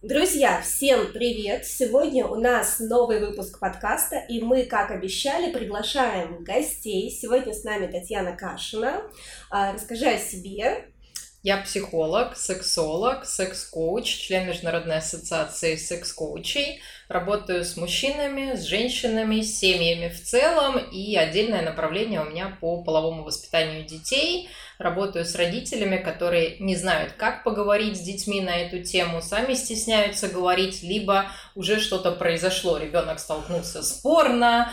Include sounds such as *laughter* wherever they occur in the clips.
Друзья, всем привет! Сегодня у нас новый выпуск подкаста, и мы, как обещали, приглашаем гостей. Сегодня с нами Татьяна Кашина. А, расскажи о себе. Я психолог, сексолог, секс-коуч, член Международной ассоциации секс-коучей. Работаю с мужчинами, с женщинами, с семьями в целом. И отдельное направление у меня по половому воспитанию детей – работаю с родителями, которые не знают, как поговорить с детьми на эту тему, сами стесняются говорить, либо уже что-то произошло, ребенок столкнулся с порно,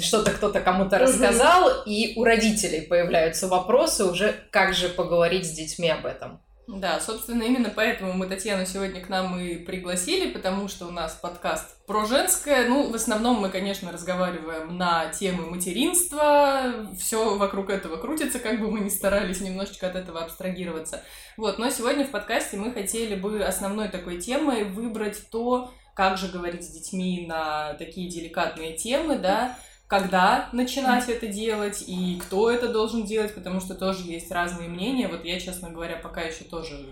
что-то кто-то кому-то рассказал, и у родителей появляются вопросы уже, как же поговорить с детьми об этом. Да, собственно, именно поэтому мы Татьяну сегодня к нам и пригласили, потому что у нас подкаст про женское. Ну, в основном мы, конечно, разговариваем на темы материнства. Все вокруг этого крутится, как бы мы ни старались немножечко от этого абстрагироваться. Вот, но сегодня в подкасте мы хотели бы основной такой темой выбрать то, как же говорить с детьми на такие деликатные темы, да, когда начинать это делать и кто это должен делать, потому что тоже есть разные мнения. Вот я, честно говоря, пока еще тоже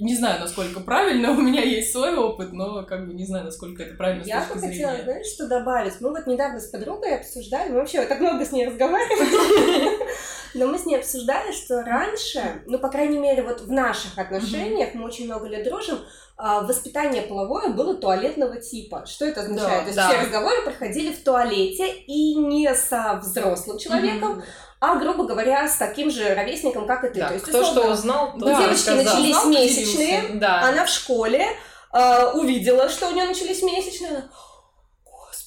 не знаю, насколько правильно, *laughs* у меня есть свой опыт, но как бы не знаю, насколько это правильно Я бы хотела, знаешь, что добавить? Мы вот недавно с подругой обсуждали, мы вообще так много с ней разговаривали, *laughs* но мы с ней обсуждали, что раньше, ну, по крайней мере, вот в наших отношениях, мы очень много лет дружим, воспитание половое было туалетного типа. Что это означает? Да, То есть да. все разговоры проходили в туалете и не со взрослым человеком, mm-hmm. а, грубо говоря, с таким же ровесником, как и ты. Да, То есть, кто условно, что узнал, то У девочки рассказал. начались узнал, месячные, да. она в школе э, увидела, что у нее начались месячные, она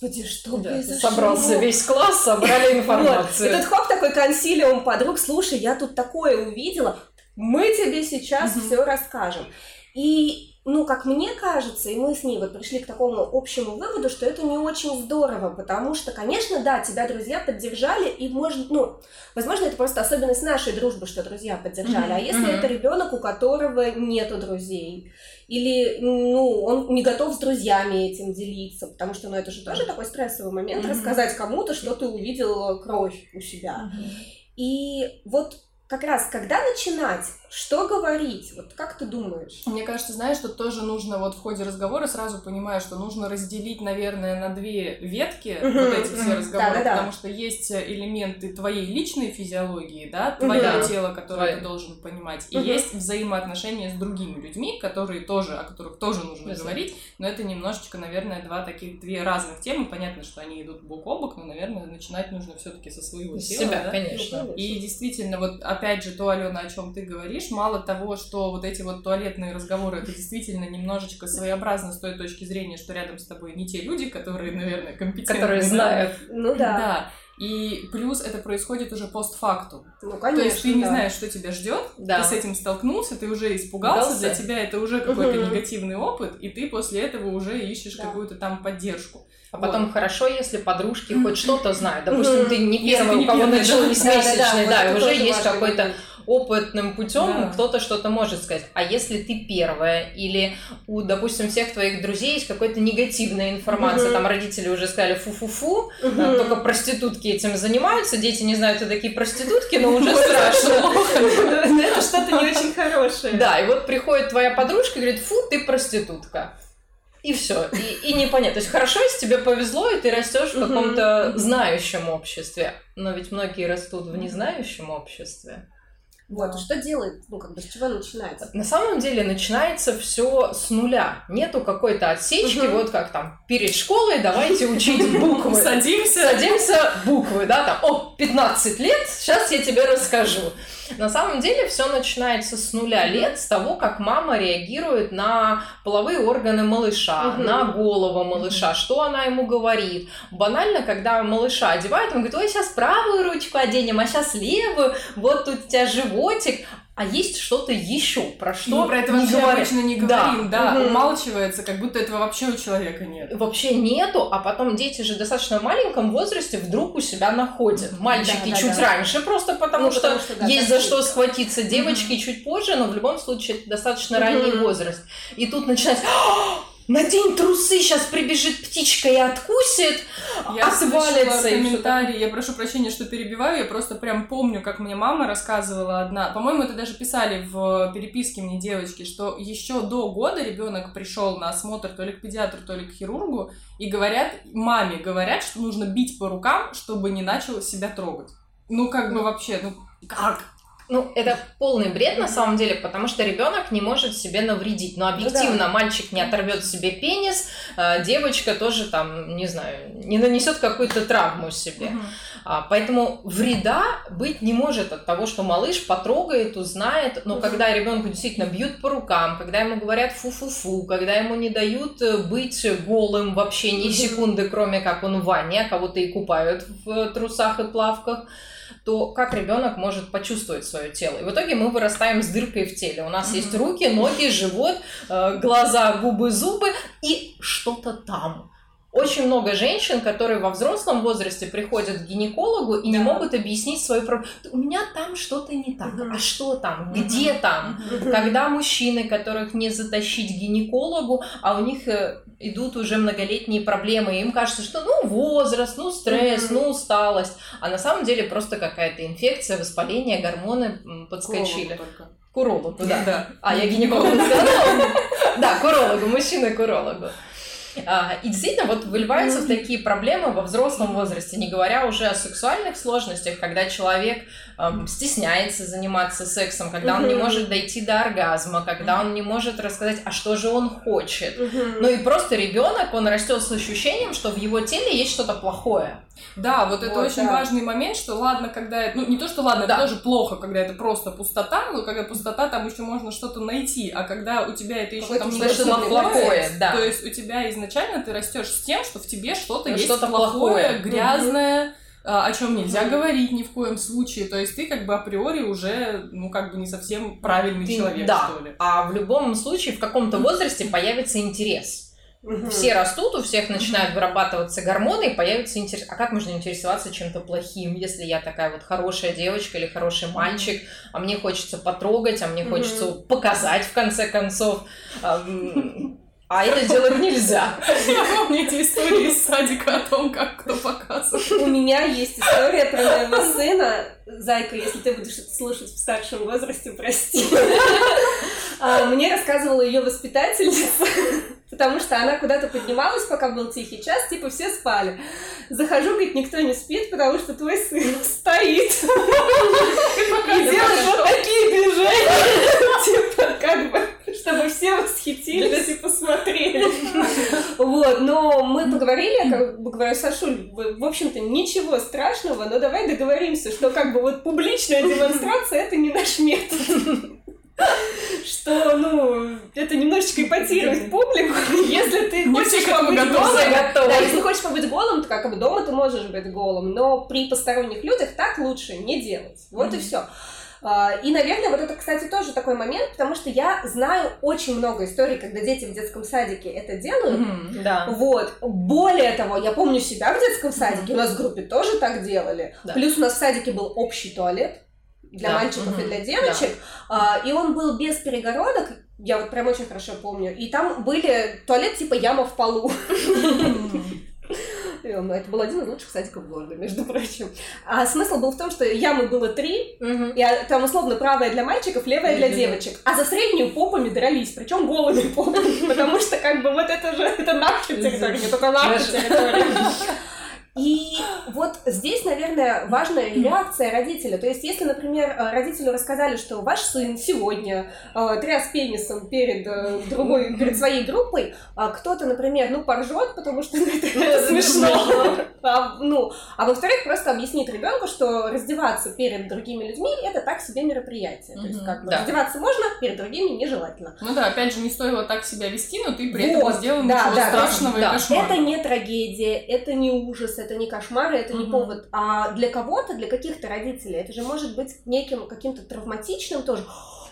Господи, что да, произошло? Собрался весь класс, собрали информацию. Вот. И тут хоп, такой консилиум подруг, слушай, я тут такое увидела, мы тебе сейчас угу. все расскажем. И ну, как мне кажется, и мы с ней вот пришли к такому общему выводу, что это не очень здорово, потому что, конечно, да, тебя друзья поддержали, и может, ну, возможно, это просто особенность нашей дружбы, что друзья поддержали. Mm-hmm. А если mm-hmm. это ребенок, у которого нету друзей, или, ну, он не готов с друзьями этим делиться, потому что, ну, это же тоже такой стрессовый момент, mm-hmm. рассказать кому-то, что ты увидел кровь у себя. Mm-hmm. И вот как раз когда начинать, что говорить, вот как ты думаешь? Мне кажется, знаешь, что тоже нужно вот в ходе разговора сразу понимаю, что нужно разделить, наверное, на две ветки вот эти все разговоры, да, да, потому что есть элементы твоей личной физиологии, да, твое тело, которое Твой. ты должен понимать, и есть взаимоотношения с другими людьми, которые тоже, о которых тоже нужно yes. говорить, но это немножечко, наверное, два таких, две разных темы, понятно, что они идут бок о бок, но, наверное, начинать нужно все-таки со своего тела. себя, да? конечно. И действительно, вот опять же, то, Алена, о чем ты говоришь, мало того, что вот эти вот туалетные разговоры, это действительно немножечко своеобразно с той точки зрения, что рядом с тобой не те люди, которые, наверное, компетентны. Которые знают. Ну да. Да. И плюс это происходит уже постфактум. Ну, конечно. То есть ты не знаешь, что тебя ждет, да. ты с этим столкнулся, ты уже испугался, Дался. для тебя это уже какой-то угу. негативный опыт, и ты после этого уже ищешь да. какую-то там поддержку. А потом вот. хорошо, если подружки хоть *clears throat* что-то знают. Допустим, ты не первый, у кого начались месячные, да, и уже есть какой-то опытным путем да. кто-то что-то может сказать. А если ты первая, или у, допустим, всех твоих друзей есть какая-то негативная информация, угу. там родители уже сказали фу-фу-фу, угу. только проститутки этим занимаются, дети не знают, кто такие проститутки, но *laughs* уже страшно. *laughs* Это что-то не очень хорошее. Да, и вот приходит твоя подружка и говорит, фу, ты проститутка. И все. И, и непонятно. То есть хорошо, если тебе повезло, и ты растешь в каком-то знающем обществе. Но ведь многие растут в незнающем обществе. Вот, да. что делает, ну, как бы, с чего начинается? На самом деле начинается все с нуля. Нету какой-то отсечки, угу. вот как там, перед школой давайте учить буквы. *laughs* Садимся. Садимся, буквы, да, там, о, 15 лет, сейчас я тебе расскажу. На самом деле все начинается с нуля лет, с того, как мама реагирует на половые органы малыша, угу. на голову малыша, угу. что она ему говорит. Банально, когда малыша одевает, он говорит, ой, сейчас правую ручку оденем, а сейчас левую, вот тут у тебя животик, а есть что-то еще, про что Мы про это вообще говорят. обычно не говорим, да, да угу. умалчивается, как будто этого вообще у человека нет. Вообще нету, а потом дети же в достаточно маленьком возрасте вдруг у себя находят. Мальчики да, чуть да, раньше, просто потому, ну, что, потому что да, есть за что схватиться, девочки угу. чуть позже, но в любом случае это достаточно угу. ранний возраст. И тут начинается надень трусы, сейчас прибежит птичка и откусит, Я отвалится. слышала и комментарий, я прошу прощения, что перебиваю, я просто прям помню, как мне мама рассказывала одна, по-моему, это даже писали в переписке мне девочки, что еще до года ребенок пришел на осмотр то ли к педиатру, то ли к хирургу, и говорят, маме говорят, что нужно бить по рукам, чтобы не начал себя трогать. Ну, как бы вообще, ну, как? Ну, это полный бред на самом деле, потому что ребенок не может себе навредить. Но объективно мальчик не оторвет себе пенис, а девочка тоже там, не знаю, не нанесет какую-то травму себе. А, Поэтому вреда быть не может от того, что малыш потрогает, узнает, но Мгм. когда ребенку действительно бьют по рукам, когда ему говорят фу-фу-фу, когда ему не дают э, быть голым вообще ни секунды, кроме как он в ванне, а кого-то и купают в э, трусах и плавках, то как ребенок может почувствовать свое тело? И в итоге мы вырастаем с дыркой в теле. У нас Мгм. есть руки, ноги, живот, э, глаза, губы, зубы и что-то там. Очень много женщин, которые во взрослом возрасте приходят к гинекологу и не Да. могут объяснить свою проблему. У меня там что-то не так. Мгм. А что там? Мгм. Где там? Когда мужчины, которых не затащить к гинекологу, а у них э, идут уже многолетние проблемы, и им кажется, что ну возраст, ну стресс, Мгм. ну усталость, а на самом деле просто какая-то инфекция, воспаление, гормоны подскочили. К урологу, да. Да. А, я гинекологу сказала? Да, к урологу, мужчина к урологу. А, И действительно, вот выливаются в такие проблемы во взрослом возрасте, не говоря уже о сексуальных сложностях, когда человек эм, стесняется заниматься сексом, когда он не может дойти до оргазма, когда он не может рассказать, а что же он хочет. Ну и просто ребенок, он растет с ощущением, что в его теле есть что-то плохое. Да, вот это Вот, очень да. важный момент, что ладно, когда это, ну не то, что ладно, Да. это тоже плохо, когда это просто пустота, но когда пустота, там еще можно что-то найти, а когда у тебя это еще там что-то плохое, да. то есть у тебя изначально ты растешь с тем, что в тебе что-то есть Что-то плохое, плохое. грязное, а, о чем нельзя Мгм. говорить ни в коем случае, то есть ты как бы априори уже, ну как бы не совсем правильный Ты- человек, да. что ли. А в любом случае в каком-то возрасте появится интерес. Все растут, у всех начинают вырабатываться гормоны, и появится интерес. А как можно интересоваться чем-то плохим, если я такая вот хорошая девочка или хороший мальчик, а мне хочется потрогать, а мне хочется показать в конце концов. А это делать нельзя. Я помню эти истории из садика о том, как кто показывает. У меня есть история про моего сына. Зайка, если ты будешь это слушать в старшем возрасте, прости. А, Мне рассказывала ее воспитательница, потому что она куда-то поднималась, пока был тихий час, типа все спали. Захожу, говорит, никто не спит, потому что твой сын стоит и делает вот такие движения, типа как бы, чтобы все восхитились и посмотрели. Вот, но мы поговорили, я как бы говорю, Сашуль, в в общем-то, ничего страшного, но давай договоримся, что как бы вот публичная *laughs* демонстрация это не наш метод. *laughs* Что, ну, это немножечко ипотирует публику, если ты хочешь побыть голым, да, если хочешь побыть голым, то как бы дома ты можешь быть голым, но при посторонних людях так лучше не делать. Вот и все. И, наверное, вот это, кстати, тоже такой момент, потому что я знаю очень много историй, когда дети в детском садике это делают. Мгм. Да. Вот. Более того, я помню себя в детском садике, у нас в группе тоже так делали. Да. Плюс у нас в садике был общий туалет для Да, мальчиков и мгм, для девочек, А, и он был без перегородок, я вот прям очень хорошо помню, и там были туалет типа яма в полу. Это был один из лучших садиков города, между *laughs* прочим. А смысл был в том, что ямы было три, и а, там условно правая для мальчиков, левая для девочек. А за среднюю попами дрались, причем голыми попами, *laughs* потому что как бы вот это же, это наша территория, это Наша. территория. *laughs* И вот здесь, наверное, важная реакция родителя. То есть, если, например, э, родителю рассказали, что ваш сын сегодня э, тряс пенисом перед э, другой, перед своей группой, а кто-то, например, ну, поржет, потому что *laughs* это, *laughs* смешно. А, ну, а во-вторых, просто объяснит ребенку, что раздеваться перед другими людьми это так себе мероприятие. То есть, как бы да. раздеваться можно, перед другими нежелательно. Ну да, опять же, не стоило так себя вести, но ты при этом Вот, не сделал да, ничего да, страшного да. и кошмарного. Это не трагедия, это не ужас, это не кошмар, это не повод. А для кого-то, для каких-то родителей, это же может быть неким каким-то травматичным тоже.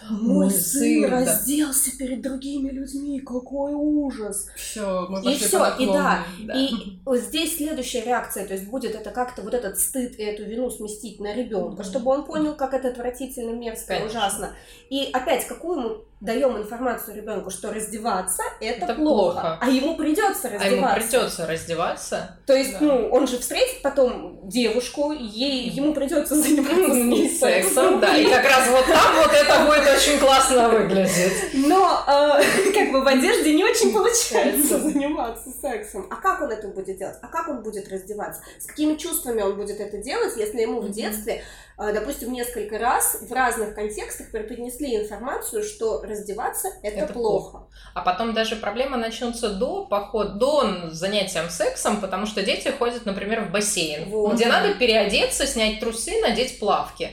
Мой Мой сын сын, да. разделся перед другими людьми, какой ужас. Все, мы И по и да. Да. И *laughs* здесь следующая реакция, то есть будет это как-то вот этот стыд и эту вину сместить на ребенка, чтобы он понял, как это отвратительно, мерзко, Конечно. ужасно. И опять, какую ему даем информацию ребенку, что раздеваться это, Это плохо, плохо. а ему придется А ему раздеваться. придется раздеваться. То есть, Да. ну, он же встретит потом девушку, ей ему придется заниматься с *laughs* ней Сексом, да. И как раз вот там вот это будет очень классно выглядеть. Но э, *laughs* как бы в одежде не очень получается заниматься сексом. А как он это будет делать? А как он будет раздеваться? С какими чувствами он будет это делать, если ему в детстве, э, допустим, несколько раз в разных контекстах преподнесли информацию, что раздеваться это, Это плохо. А потом даже проблемы начнутся до поход, до занятия сексом, потому что дети ходят, например, в бассейн, Вот. где надо переодеться, снять трусы, надеть плавки.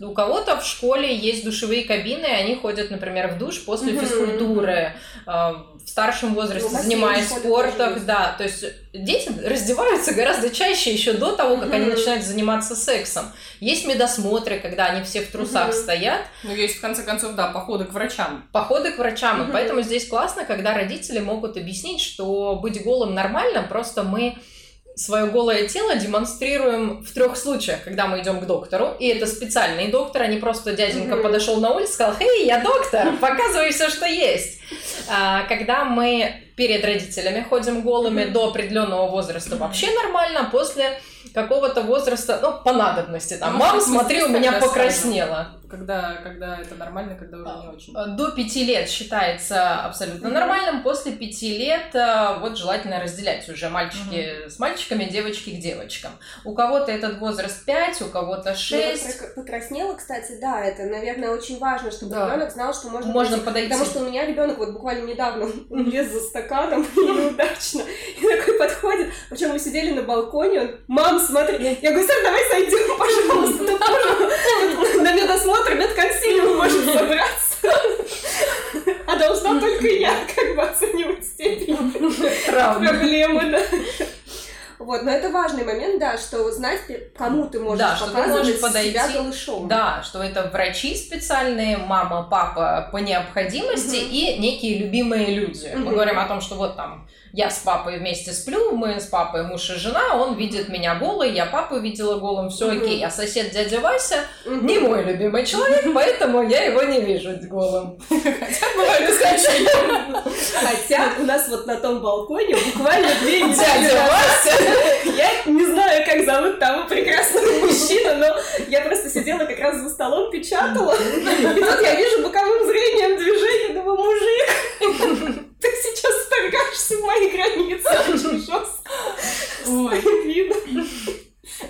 У кого-то в школе есть душевые кабины, и они ходят, например, в душ после Мгм. физкультуры, э, в старшем возрасте, Ну, в бассейн занимаясь спортом, да, то есть дети раздеваются гораздо чаще еще до того, как они начинают заниматься сексом. Есть медосмотры, когда они все в трусах стоят, Ну, есть, в конце концов, да, походы к врачам. походы к врачам. И поэтому здесь классно, когда родители могут объяснить, что быть голым нормально, просто мы свое голое тело демонстрируем в трех случаях, когда мы идем к доктору, и это специальный доктор, а не просто дяденька Мгм. подошел на улицу и сказал, «Хей, я доктор, показывай все, что есть». А, Когда мы перед родителями ходим голыми Мгм. до определенного возраста, вообще нормально, после какого-то возраста, ну, по надобности, там, Ну, мам, смотри, у меня покраснело. Когда, когда это нормально, когда уже не очень. До пяти лет считается абсолютно нормальным, после пяти лет э, вот желательно разделять уже мальчики с мальчиками, девочки к девочкам. У кого-то этот возраст 5, у кого-то Ну, 6. вот прок- покраснела, кстати, да, это, наверное, очень важно, чтобы Да. ребенок знал, что можно, Можно пойти. подойти. Потому что у меня ребенок вот буквально недавно *laughs* *laughs* лез за стаканом *laughs* неудачно. И такой подходит. Причем мы сидели на балконе, он, мам, смотри. Я говорю, Сэр, давай сойдем, *laughs* пожалуйста. На медосмотр, медконсилиум может собраться. А должна только я как бы оценивать степень проблемы, да. Вот, но это важный момент, да, что знать, кому ты можешь Да, что ты можешь подойти. себя голышом. Да, что это врачи специальные, мама, папа по необходимости Мгм. и некие любимые люди. Мы Мгм. говорим о том, что вот там я с папой вместе сплю, мы с папой муж и жена, он видит меня голой, я папу видела голым, все Мгм. окей. А сосед дядя Вася Мгм. не мой любимый человек, поэтому я его не вижу голым. *laughs* Бывает исключение. *laughs* Хотя у нас вот на том балконе буквально две недели Вася! Я не знаю, как зовут того прекрасного *laughs* мужчину, но я просто сидела как раз за столом, печатала, и тут я вижу боковым зрением движение, думаю, мужик, ты вторгаешься в мои границы *laughs* очень жестко. Ой. Видно.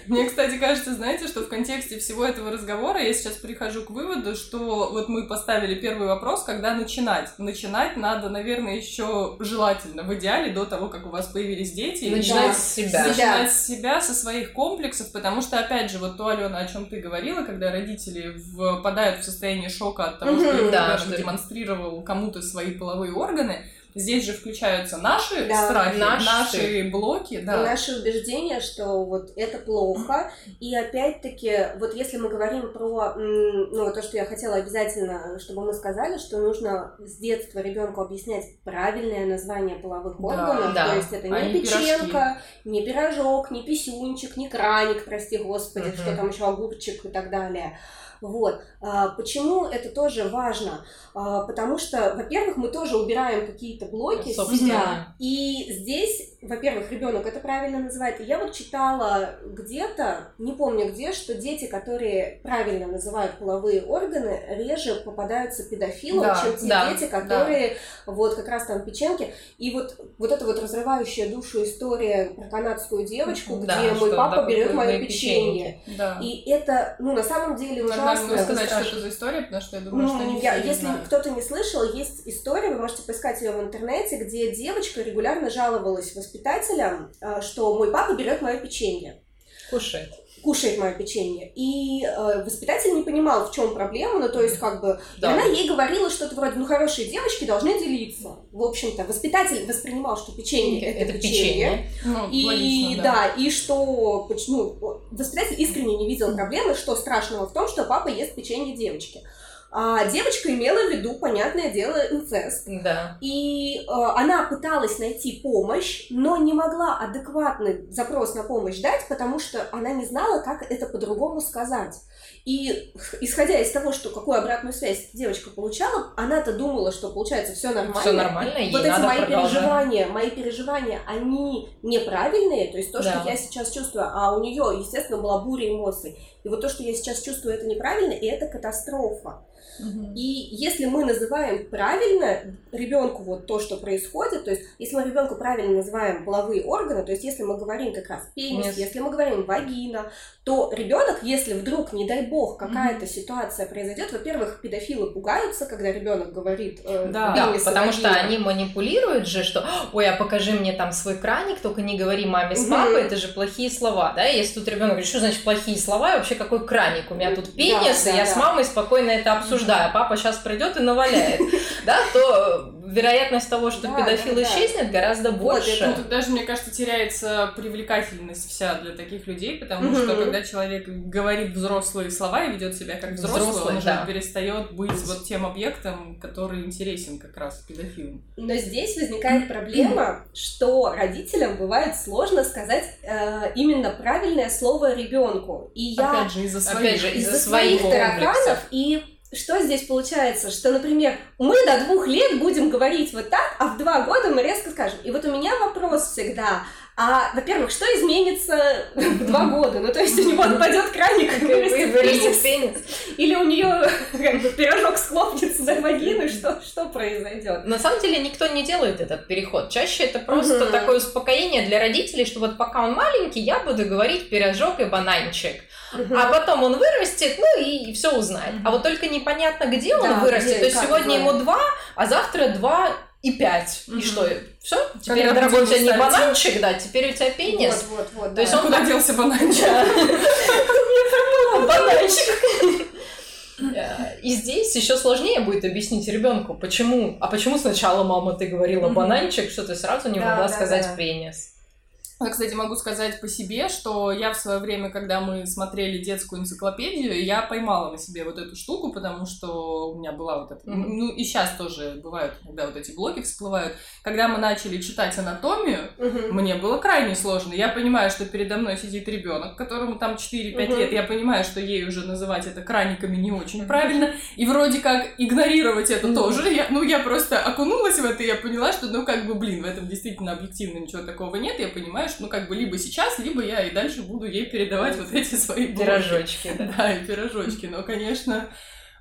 Мне, кстати, кажется, знаете, что в контексте всего этого разговора я сейчас прихожу к выводу, что вот мы поставили первый вопрос, когда начинать. Начинать надо, наверное, еще желательно, в идеале, до того, как у вас появились дети. Начинать Да. с себя. Начинать с себя, со своих комплексов, потому что, опять же, вот то, Алена, о чем ты говорила, когда родители впадают в состояние шока от того, что Мгм. их Да, ребенок что- демонстрировал кому-то свои половые органы, здесь же включаются наши Да. страхи, Наши. наши блоки, И да. наши убеждения, что вот это плохо. И опять-таки, вот если мы говорим про, ну, то, что я хотела обязательно, чтобы мы сказали, что нужно с детства ребенку объяснять правильное название половых Да, органов. да. То есть это А не не печенка, не пирожок, не писюнчик, не краник, прости господи, Мгм. что там еще огурчик и так далее. Вот. А, Почему это тоже важно? А, Потому что, во-первых, мы тоже убираем какие-то блоки с себя. Собственно. И здесь, во-первых, ребенок это правильно называет. И я вот читала где-то, не помню где, что дети, которые правильно называют половые органы, реже попадаются педофилам, Да, чем те да, дети, которые вот как раз там печенки. И вот, вот эта вот разрывающая душу история про канадскую девочку, Да, где мой что папа да, берет мое печенье. Да. И это, ну, на самом деле ужасно. сказать, что страшно. это за история, потому что я думаю, что Ну, я- все не если знают. кто-то не слышал, есть история, вы можете поискать ее в интернете, где девочка регулярно жаловалась э, что мой папа берет мое печенье, Кушает. кушает мое печенье. И э, воспитатель не понимал, в чем проблема, ну то есть как бы... И Да. она ей говорила что-то вроде, ну хорошие девочки должны делиться. В общем-то, воспитатель воспринимал, что печенье это, печенье. Ну, И логично, да. и что почему воспитатель искренне не видел проблемы, что страшного в том, что папа ест печенье девочки. А девочка имела в виду, понятное дело, инцест. Да. И э, она пыталась найти помощь, но не могла адекватный запрос на помощь дать, потому что она не знала, как это по-другому сказать. И исходя из того, что какую обратную связь девочка получала, она-то думала, что получается все нормально. Все нормально, ей вот эти мои продолжать. переживания, мои переживания, они неправильные, то есть то, Да. что я сейчас чувствую, а у нее, естественно, была буря эмоций. И вот то, что я сейчас чувствую, это неправильно, и это катастрофа. И если мы называем правильно ребенку вот то, что происходит, то есть если мы ребенку правильно называем половые органы, то есть если мы говорим как раз пенис, Нет. если мы говорим вагина, то ребенок, если вдруг, не дай бог, какая-то ситуация произойдет, во-первых, педофилы пугаются, когда ребенок говорит э, Да. Да, пенис и потому что они манипулируют же, что ой, а покажи мне там свой краник, только не говори маме с папой, это же плохие слова, да? Если тут ребенок говорит, что значит плохие слова, вообще какой краник? У меня тут пенис, Да, и я да, с да. мамой спокойно это обсуждаю, а папа сейчас придет и наваляет, *laughs* да, то вероятность того, что Да, педофил да, да. исчезнет, гораздо Вот, больше. Ну, тут даже, мне кажется, теряется привлекательность вся для таких людей, потому Мгм. что когда человек говорит взрослые слова и ведет себя как взрослый, Взрослый, он уже да. перестает быть вот тем объектом, который интересен как раз педофилам. Но здесь возникает проблема, что родителям бывает сложно сказать э, именно правильное слово ребенку. И я Опять же, из-за своих. Опять же, из-за из-за своих своих тараканов и что здесь получается? Что, например, мы до двух лет будем говорить вот так, а в два года мы резко скажем. И вот у меня вопрос всегда. А, во-первых, что изменится в два года? Ну, то есть у него отпадет краник, и вырастет пенис? или у нее как бы пирожок схлопнется до вагины, что, что произойдет? На самом деле никто не делает этот переход. Чаще это просто такое успокоение для родителей, что вот пока он маленький, я буду говорить пирожок и бананчик. А потом он вырастет, ну и все узнает. А вот только непонятно, где он вырастет. где То есть сегодня ему два, а завтра два и пять. И что? Все? Теперь, Когда дорогой, у тебя не бананчик, да, теперь у тебя пенис. Вот, вот, вот. То есть он Куда делся *laughs* бананчик? бананчик. Э, И здесь еще сложнее будет объяснить ребенку, почему. А почему сначала, мама, ты говорила бананчик, что ты сразу не могла сказать пенис. Я, кстати, могу сказать по себе, что я в свое время, когда мы смотрели детскую энциклопедию, я поймала на себе вот эту штуку, потому что у меня была вот эта... Мгм. Ну, и сейчас тоже бывают, когда вот эти блоки всплывают. Когда мы начали читать анатомию, Мгм. мне было крайне сложно. Я понимаю, что передо мной сидит ребенок, которому там 4-5 Мгм. лет. Я понимаю, что ей уже называть это краниками не очень правильно. И вроде как игнорировать это Мгм. тоже. Я, ну, я просто окунулась в это, и я поняла, что, ну, как бы, блин, в этом действительно объективно ничего такого нет. Я понимаю, что, ну, как бы, либо сейчас, либо я и дальше буду ей передавать вот эти свои блоки. Пирожочки, да. *laughs* Да, и пирожочки. Но, конечно,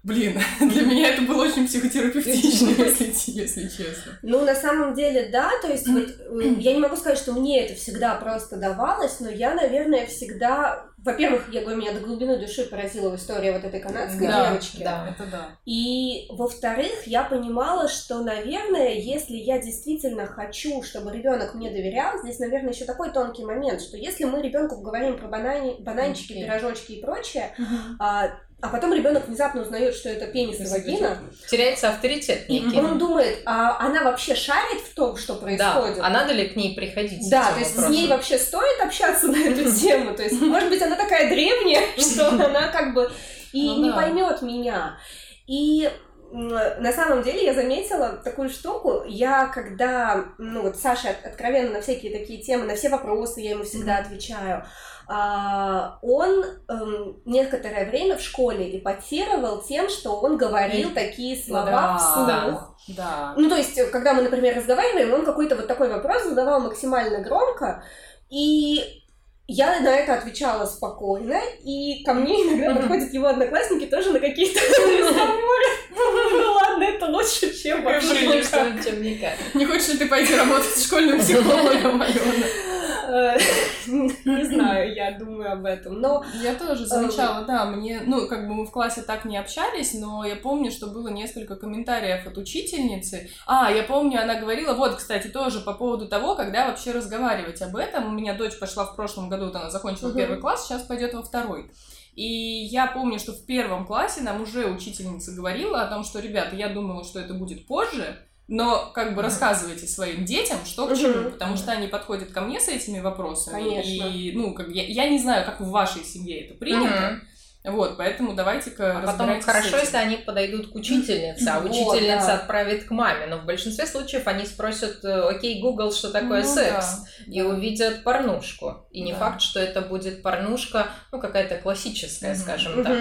блин, *laughs* для меня это было очень психотерапевтично, *laughs* если, если честно. Ну, на самом деле, да, то есть вот э, я не могу сказать, что мне это всегда просто давалось, но я, наверное, всегда... Во-первых, я говорю, меня до глубины души поразила история вот этой канадской Да, девочки. да. Это да. И, во-вторых, я понимала, что, наверное, если я действительно хочу, чтобы ребенок мне доверял, здесь, наверное, еще такой тонкий момент, что если мы ребенку говорим про банани- бананчики, Окей. пирожочки и прочее, а, а потом ребенок внезапно узнает, что это пенис и вагина, Теряется авторитет и некий. он думает, а она вообще шарит в том, что Да, происходит? а надо ли к ней приходить? с Да, то есть с вопросом? ней вообще стоит общаться на эту тему. То есть, может быть, она такая древняя, что она как бы и Ну не да. поймет меня. И на самом деле я заметила такую штуку. Я когда, ну вот Саша от- откровенно на всякие такие темы, на все вопросы я ему всегда отвечаю. А, он эм, некоторое время в школе эпатировал тем, что он говорил такие слова Да, вслух. Да. Ну, то есть, когда мы, например, разговариваем, он какой-то вот такой вопрос задавал максимально громко, и я на это отвечала спокойно, и ко мне *laughs* иногда подходят его одноклассники тоже на какие-то *laughs* разговоры. Ну ладно, это лучше, чем вообще никак. Не хочешь ли ты пойти работать школьным психологом, *laughs* Алена? Э, *laughs* Не знаю, я думаю об этом, но Я тоже замечала, да, мне, ну, как бы мы в классе так не общались, но я помню, что было несколько комментариев от учительницы. А, я помню, она говорила, вот, кстати, тоже по поводу того, когда вообще разговаривать об этом. У меня дочь пошла в прошлом году, вот она закончила первый класс, сейчас пойдет во второй. И я помню, что в первом классе нам уже учительница говорила о том, что, ребята, я думала, что это будет позже, но как бы рассказывайте своим детям, что к чему, потому что они подходят ко мне с этими вопросами. Конечно. И, ну, как я, я не знаю, как в вашей семье это принято. Вот, поэтому давайте-ка А потом хорошо, если они подойдут к учительнице, а Вот, учительница да. отправит к маме. Но в большинстве случаев они спросят, э, окей, Google, что такое Ну секс? да, И да. увидят порнушку. И не Да. факт, что это будет порнушка, ну, какая-то классическая, скажем так.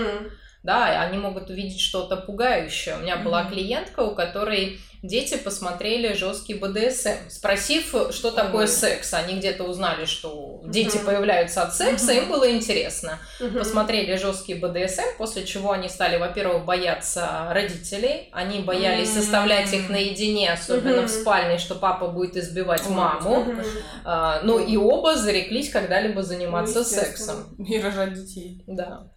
Да, они могут увидеть что-то пугающее. У меня была клиентка, у которой дети посмотрели жесткий БДСМ, спросив, что такое секс. Они где-то узнали, что дети появляются от секса, им было интересно. Посмотрели жесткий БДСМ, после чего они стали, во-первых, бояться родителей, они боялись М. оставлять их наедине, особенно в спальне, что папа будет избивать маму. А, ну и оба зареклись когда-либо заниматься Ну, сексом. И рожать детей. Да.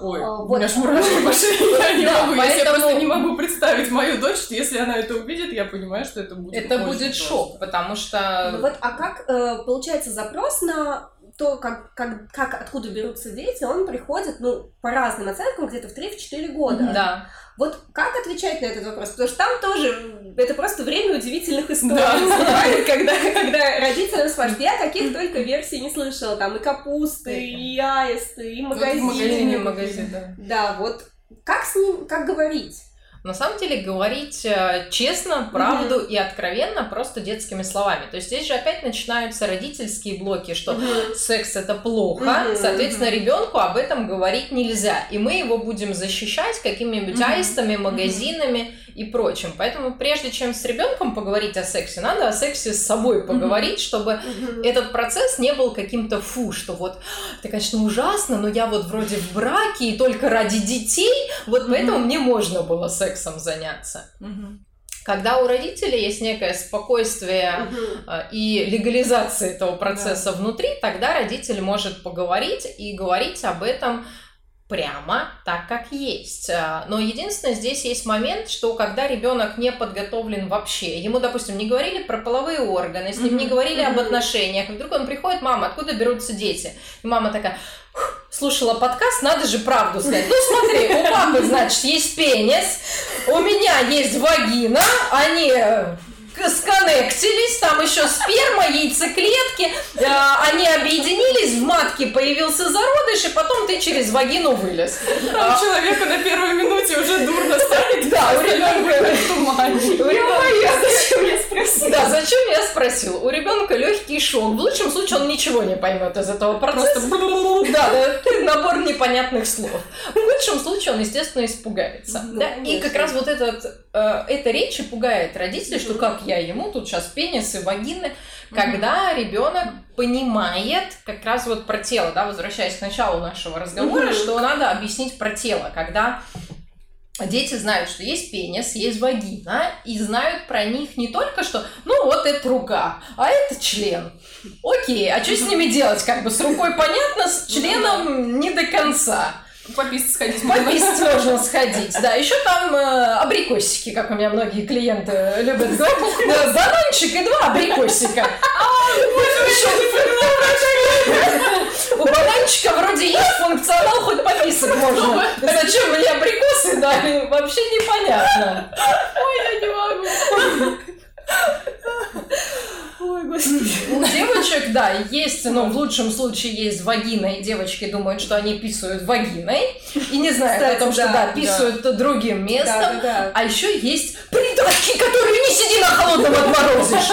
Ой, А, у вот. меня аж мурашки пошли, я не Да, могу, я себе поэтому- просто не могу представить мою дочь, если она это увидит, я понимаю, что это будет Это будет жестко. шок, потому что Ну вот, а как э, получается запрос на то, как, как, как откуда берутся дети, он приходит, ну, по разным оценкам, где-то в 3-4 года. да. Вот как отвечать на этот вопрос? Потому что там тоже это просто время удивительных историй. *laughs* Да. когда, когда *laughs* родителям спрашивают, я таких только версий не слышала. Там и капусты, и аисты, и Ну, в магазины. магазине, магазин, да. Да, вот как с ним, как говорить? На самом деле говорить э, честно, правду и откровенно просто детскими словами. То есть здесь же опять начинаются родительские блоки, что Мгм. секс это плохо, Мгм, соответственно, ребенку об этом говорить нельзя. И мы его будем защищать какими-нибудь Мгм, аистами, магазинами и прочим. Поэтому прежде чем с ребенком поговорить о сексе, надо о сексе с собой поговорить, чтобы Мгм. этот процесс не был каким-то фу, что вот это, конечно, ужасно, но я вот вроде в браке и только ради детей, вот Мгм. поэтому мне можно было сексом заняться. Мгм. Когда у родителей есть некое спокойствие э, и легализация этого процесса внутри, тогда родитель может поговорить и говорить об этом прямо так, как есть. А, Но единственное, здесь есть момент, что когда ребенок не подготовлен вообще, ему, допустим, не говорили про половые органы, с ним не Мгм, говорили об мгм. отношениях, и вдруг он приходит, мама, откуда берутся дети? И мама такая, «Ух, слушала подкаст, надо же правду сказать. Ну смотри, у папы, значит, есть пенис, у меня есть вагина, они э, сконнектились, там еще сперма, яйцеклетки, э, они объединились, в матке появился зародыш, и потом ты через вагину вылез. Там человека на первой минуте уже дурно станет. Да, у ребенка... тумане. *laughs* Зачем я спросила? Да, зачем я спросил? У ребенка легкий шок. В лучшем случае он ничего не поймет из этого процесса. Просто Да, да, набор непонятных слов. В худшем случае он, естественно, испугается. Ну, Да, и как раз вот этот, э, эта речь и пугает родителей, что как я ему, тут сейчас пенис и вагины, когда ребенок понимает как раз вот про тело, да, возвращаясь к началу нашего разговора, что надо объяснить про тело, когда дети знают, что есть пенис, есть вагина, и знают про них не только что, ну вот это рука, а это член. Окей, а что с ними делать? Как бы с рукой понятно, с членом не до конца. Пописать сходить. Пописать можно сходить. Да, еще там э, абрикосики, как у меня многие клиенты любят говорить. Бананчик и два абрикосика. У бананчика вроде есть функционал, хоть пописать можно. Зачем мне абрикосы дали, вообще непонятно. Ой, я не могу. Ой, господи. У девочек, да, есть, но в лучшем случае есть вагина, и девочки думают, что они писают вагиной, и не знают Кстати, о том, что да, да, да. писают другим местом. Да, да, да. А еще есть придатки, которые не сиди на холодном отморозишь.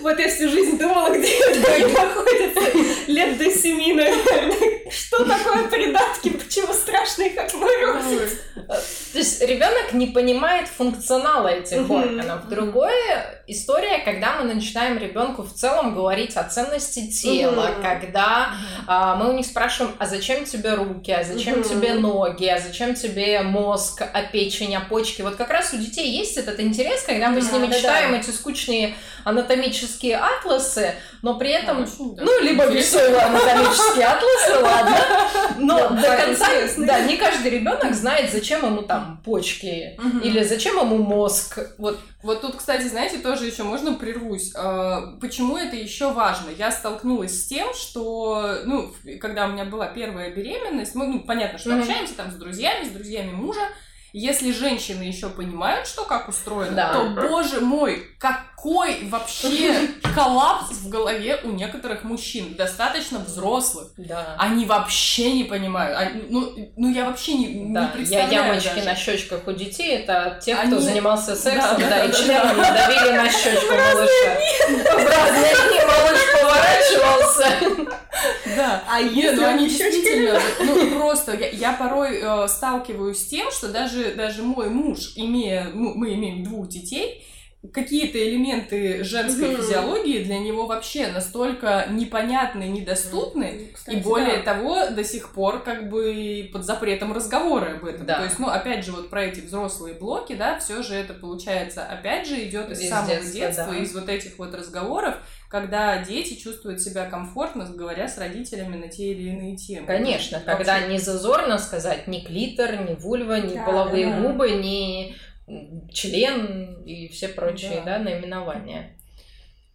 Вот я всю жизнь думала, где это находится. Лет до семи, наверное. Что такое придатки? Почему страшно их отморозить? То есть ребенок не понимает функционала этих органов. Другая история, когда мы начинаем ребенку в целом говорить о ценности тела, Мгм. когда а, мы у них спрашиваем, а зачем тебе руки, а зачем Мгм. тебе ноги, а зачем тебе мозг, а печень, а почки. Вот как раз у детей есть этот интерес, когда мы с Да, ними да, читаем да. эти скучные анатомические атласы, но при этом да. ну, либо веселые анатомические атласы, *laughs* ладно. Но до конца, да, не каждый ребенок знает, зачем ему там почки или зачем ему мозг. Вот Вот тут, кстати, знаете, тоже еще можно прервусь. А, Почему это еще важно? Я столкнулась с тем, что, ну, когда у меня была первая беременность, мы, ну, понятно, что Мгм. общаемся там с друзьями, с друзьями мужа, Если женщины еще понимают, что как устроено, Да. то, боже мой, какой вообще *laughs* коллапс в голове у некоторых мужчин, достаточно взрослых. Да. Они вообще не понимают. Они- ну, ну, я вообще не, не Да, я, представляю ямочки даже. на щечках у детей это те, кто Они- занимался сексом, Да, да, да, и да, членом да. давили на щечку малыша. В разные дни малыш поворачивался. Да. А Не, если ну они действительно, ну просто, я, я порой э, сталкиваюсь с тем, что даже, даже мой муж, имея, ну, мы имеем двух детей, какие-то элементы женской Мгм. физиологии для него вообще настолько непонятны, недоступны, Ну, и кстати, более да. того, до сих пор как бы под запретом разговора об этом. Да. То есть, ну, опять же, вот про эти взрослые блоки, да, все же это получается, опять же, идет из, Из самого детства, детства, да. из вот этих вот разговоров, когда дети чувствуют себя комфортно, говоря с родителями на те или иные темы. Конечно, Вообще. когда не зазорно сказать ни клитор, ни вульва, ни Да, половые да. губы, ни член и все прочие Да. да, наименования.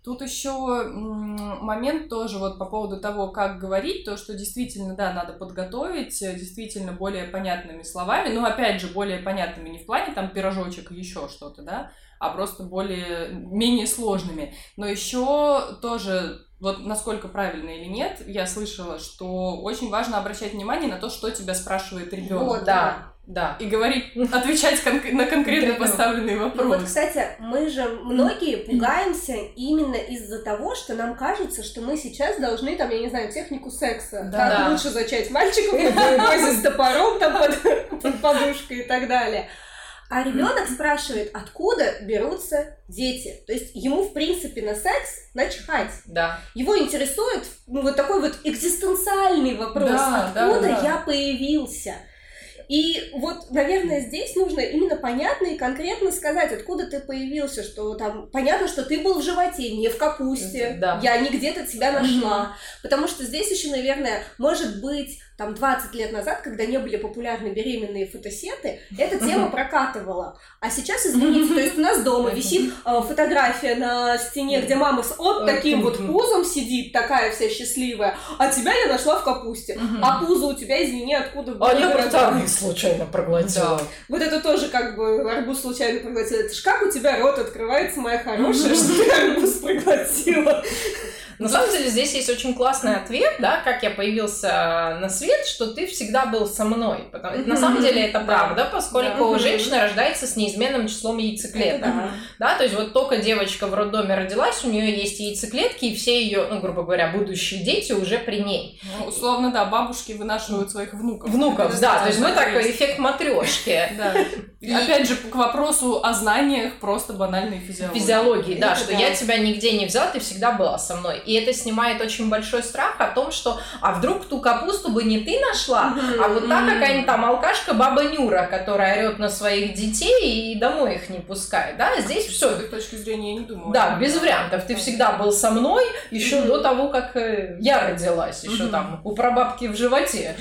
Тут еще момент тоже вот по поводу того, как говорить, то, что действительно, да, надо подготовить, э, действительно более понятными словами, но опять же, более понятными не в плане там пирожочек еще что-то, да, а просто более, менее сложными. Но еще тоже, вот насколько правильно или нет, я слышала, что очень важно обращать внимание на то, что тебя спрашивает ребенок. Вот, Да, да. И говорить, отвечать кон- на конкретно поставленный Ну вопрос. вот, кстати, мы же многие пугаемся именно из-за того, что нам кажется, что мы сейчас должны, там, я не знаю, технику секса, Да. как Да. лучше зачать мальчиков, *laughs* пользуясь топором там под, под подушкой и так далее. А ребенок спрашивает, откуда берутся дети. То есть ему, в принципе, на секс начихать. Да. Его интересует ну, вот такой вот экзистенциальный вопрос, Да, да, откуда да. я появился. И вот, наверное, здесь нужно именно понятно и конкретно сказать, откуда ты появился, что там понятно, что ты был в животе, не в капусте, Да. я не где-то тебя нашла. Потому что здесь еще, наверное, может быть, там 20 лет назад, когда не были популярны беременные фотосеты, эта тема *laughs* прокатывала. А сейчас, извините, то есть у нас дома висит э, фотография на стене, где мама с вот таким вот пузом сидит, такая вся счастливая, а тебя я нашла в капусте. А пузо у тебя, извини, откуда было? А я брутальный случайно проглотила. Вот это тоже как бы арбуз случайно проглотил. Это ж как у тебя рот открывается, моя хорошая, что ты арбуз проглотила. На самом деле здесь есть очень классный ответ, да, как я появился на свет, что ты всегда был со мной. Потому- На самом деле это Да. правда, поскольку Да. женщина рождается с неизменным числом яйцеклеток. Это да. То есть вот только девочка в роддоме родилась, у нее есть яйцеклетки, и все ее, ну, грубо говоря, будущие дети уже при ней. Ну, условно, да, бабушки вынашивают своих внуков. Внуков, Это да, то есть мы такой эффект матрешки. *laughs* Да. И- Опять же, к вопросу о знаниях просто банальной физиологии. физиологии, да, что я тебя нигде не взял, ты всегда была со мной. И это снимает очень большой страх о том, что а вдруг ту капусту бы не ты нашла, а вот та какая-нибудь там алкашка баба Нюра, которая орет на своих детей и домой их не пускает, да, здесь С все. этой точки зрения я не думала. Да, без вариантов. Ты всегда был со мной еще Мгм. до того, как э, я родилась, еще Мгм. там у прабабки в животе.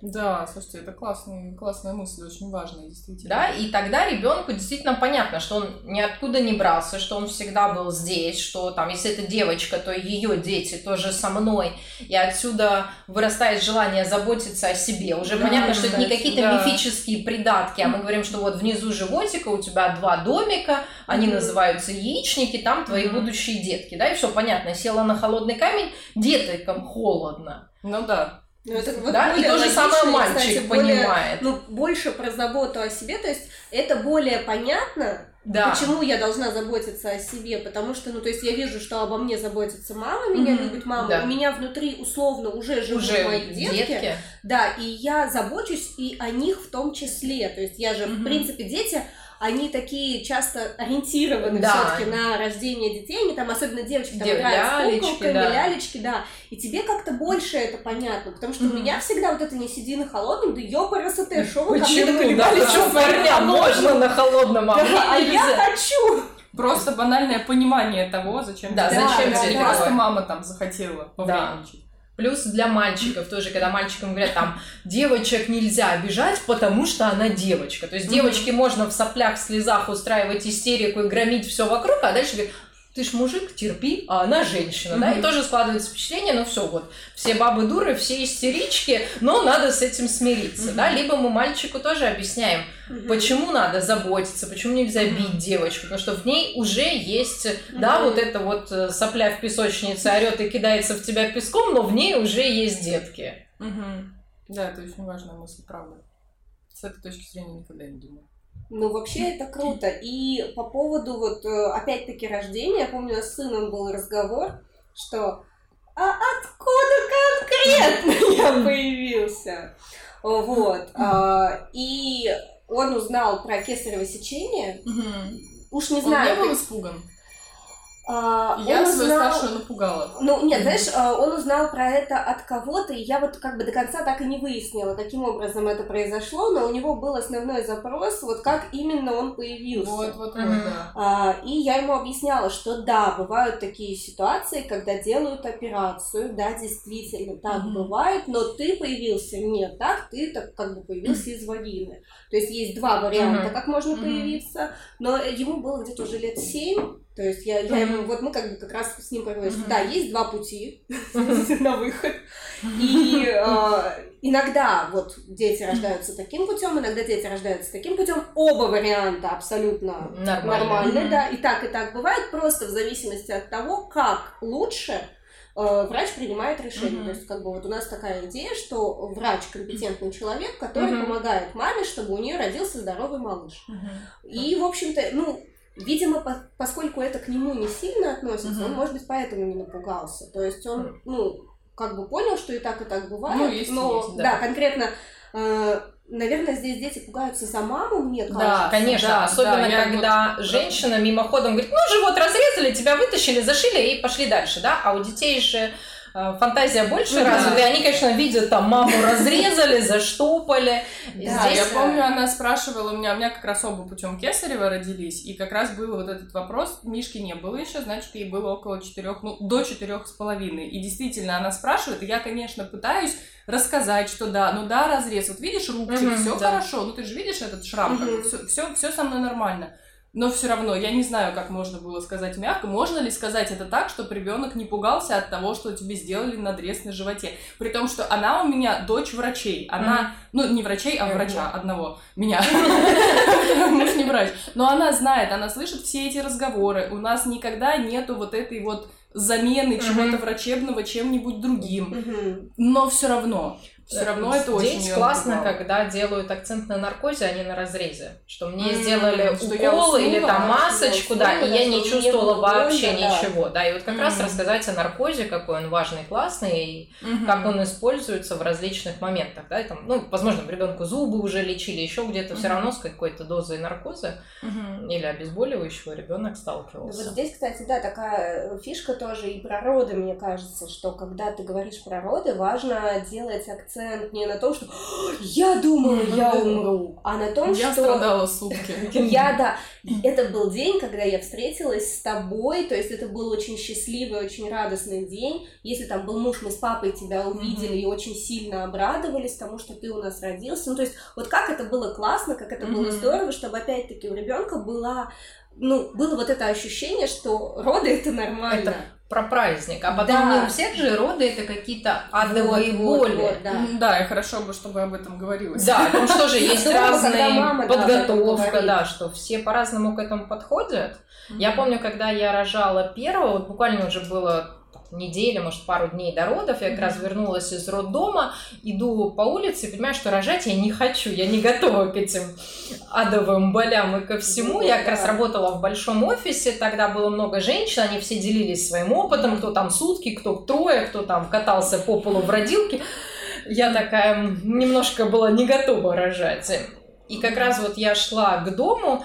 Да, слушайте, это классная, классная мысль, очень важная, действительно. Да, и тогда ребенку действительно понятно, что он ниоткуда не брался, что он всегда был здесь, что там, если это девочка, то ее дети тоже со мной, и отсюда вырастает желание заботиться о себе. Уже Да, понятно, что это не какие-то да. мифические придатки, а мы говорим, что вот внизу животика у тебя два домика, они Мгм. называются яичники, там твои Мгм. будущие детки, да, и все понятно, села на холодный камень, деткам холодно, Ну да. Ну, это вот да, и более то же самое и, мальчик кстати, более, понимает, ну, больше про заботу о себе, то есть это более понятно, да. почему я должна заботиться о себе, потому что, ну, то есть я вижу, что обо мне заботится мама, меня Мгм. любит мама, Да. у меня внутри условно уже живут Уже мои детки, детки. да, и я забочусь и о них в том числе, то есть я же, в Мгм. принципе, дети, они такие часто ориентированы Да. все-таки на рождение детей, они там, особенно девочки, там Дев- играют с лялечки, куколками, да. лялечки, да, и тебе как-то больше это понятно, потому что у Мгм. меня всегда вот это не сиди на холодном, да ёпарасоте, шо вы ко мне Почему? Да, наколебали, почему чё парням можно на холодном, а Да, а я хочу! Просто банальное понимание того, зачем Да, тебе зачем это. тебе такое? Просто мама там захотела повредничать. Плюс для мальчиков тоже, когда мальчикам говорят, там, девочек нельзя обижать, потому что она девочка. То есть девочке можно в соплях, слезах устраивать истерику и громить все вокруг, а дальше говорит, ты ж мужик, терпи, а она женщина, mm-hmm. да, и тоже складывается впечатление, ну все, вот, все бабы дуры, все истерички, но надо с этим смириться, mm-hmm. да, либо мы мальчику тоже объясняем, mm-hmm. почему надо заботиться, почему нельзя бить девочку, потому что в ней уже есть, да, вот это вот э, сопля в песочнице орет и кидается в тебя песком, но в ней уже есть детки. Да, это очень важная мысль, правда. С этой точки зрения никогда не думала. Ну, вообще это круто. И по поводу вот, э, опять-таки, рождения, я помню, с сыном был разговор, что а откуда конкретно *laughs* я появился? Вот. А, и он узнал про кесарево сечение. Уж не знаю. Он не был испуган? А, я свою узнал... старшую напугала. Ну, нет, знаешь, а, он узнал про это от кого-то, и я вот как бы до конца так и не выяснила, каким образом это произошло, но у него был основной запрос, вот как именно он появился. Вот, вот, вот, да. А, и я ему объясняла, что да, бывают такие ситуации, когда делают операцию, да, действительно, так mm-hmm. бывает, но ты появился не так, ты так как бы появился из вагины. То есть есть два варианта, mm-hmm. как можно mm-hmm. появиться, но ему было где-то уже лет семь, то есть я, я ему, вот мы как бы как раз с ним поговорили, что да, есть два пути *laughs* на выход. И э, иногда вот дети рождаются таким путем, иногда дети рождаются таким путем. Оба варианта абсолютно нормальные, да, и так, и так бывает, просто в зависимости от того, как лучше врач принимает решение. Mm-hmm. То есть, как бы вот у нас такая идея, что врач компетентный человек, который mm-hmm. помогает маме, чтобы у нее родился здоровый малыш. Mm-hmm. И, в общем-то, ну, Видимо, по поскольку это к нему не сильно относится, угу. он, может быть, поэтому не напугался. То есть он, ну, как бы понял, что и так, и так бывает. Ну, есть, но, есть, да. да, конкретно э, Наверное, здесь дети пугаются за маму, мне кажется. Да, конечно. Да, Особенно, да, когда вот... женщина мимоходом говорит, ну, живот разрезали, тебя вытащили, зашили и пошли дальше, да? А у детей же фантазия больше ну, развита, да. и они, конечно, видят, там, маму *laughs* разрезали, заштопали. Да, я э, помню, она спрашивала, у меня, у меня как раз оба путем Кесарева родились, и как раз был вот этот вопрос, Мишки не было еще, значит, ей было около четырех, ну, до четырех с половиной. И действительно, она спрашивает, и я, конечно, пытаюсь рассказать, что да, ну да, разрез, вот видишь руки, угу, все да. хорошо, ну ты же видишь этот шрам, угу. все, все, все со мной нормально. Но все равно, я не знаю, как можно было сказать мягко. Можно ли сказать это так, чтобы ребенок не пугался от того, что тебе сделали надрез на животе? При том, что она у меня дочь врачей. Она, mm-hmm. ну, не врачей, а врача одного. Меня. *laughs* Муж не врач. Но она знает, она слышит все эти разговоры. У нас никогда нету вот этой вот замены чего-то врачебного чем-нибудь другим. Но все равно все равно это очень Здесь классно, напугало. когда делают акцент на наркозе, а не на разрезе. Что мне mm, сделали что укол уснула, или там масочку, да, и я не чувствовала вообще больно, ничего. Да. да, и вот как mm. раз рассказать о наркозе, какой он важный, классный, и mm-hmm. как он используется в различных моментах. Да, и там, ну, возможно, ребенку зубы уже лечили, еще где-то mm-hmm. все равно с какой-то дозой наркоза mm-hmm. или обезболивающего ребенок сталкивался. Вот здесь, кстати, да, такая фишка тоже и про роды, мне кажется, что когда ты говоришь про роды, важно делать акцент акцент не на том, что я думаю, я умру, а на том, я что... Я страдала сутки. Я, да. Это был день, когда я встретилась с тобой, то есть это был очень счастливый, очень радостный день. Если там был муж, мы с папой тебя увидели и очень сильно обрадовались тому, что ты у нас родился. Ну, то есть вот как это было классно, как это было здорово, чтобы опять-таки у ребенка была ну, было вот это ощущение, что роды это нормально. Это про праздник, а потом да. не у всех же роды это какие-то адовые вот, боли. Вот, вот, да. да, и хорошо бы, чтобы об этом говорилось. Да, потому что же *laughs* есть разные подготовка, да, что все по-разному к этому подходят. Я помню, когда я рожала первого, вот буквально уже было неделю, может, пару дней до родов, я как раз вернулась из роддома, иду по улице и понимаю, что рожать я не хочу, я не готова к этим адовым болям и ко всему. Я как раз работала в большом офисе, тогда было много женщин, они все делились своим опытом, кто там сутки, кто трое, кто там катался по полу в родилке. Я такая немножко была не готова рожать. И как раз вот я шла к дому,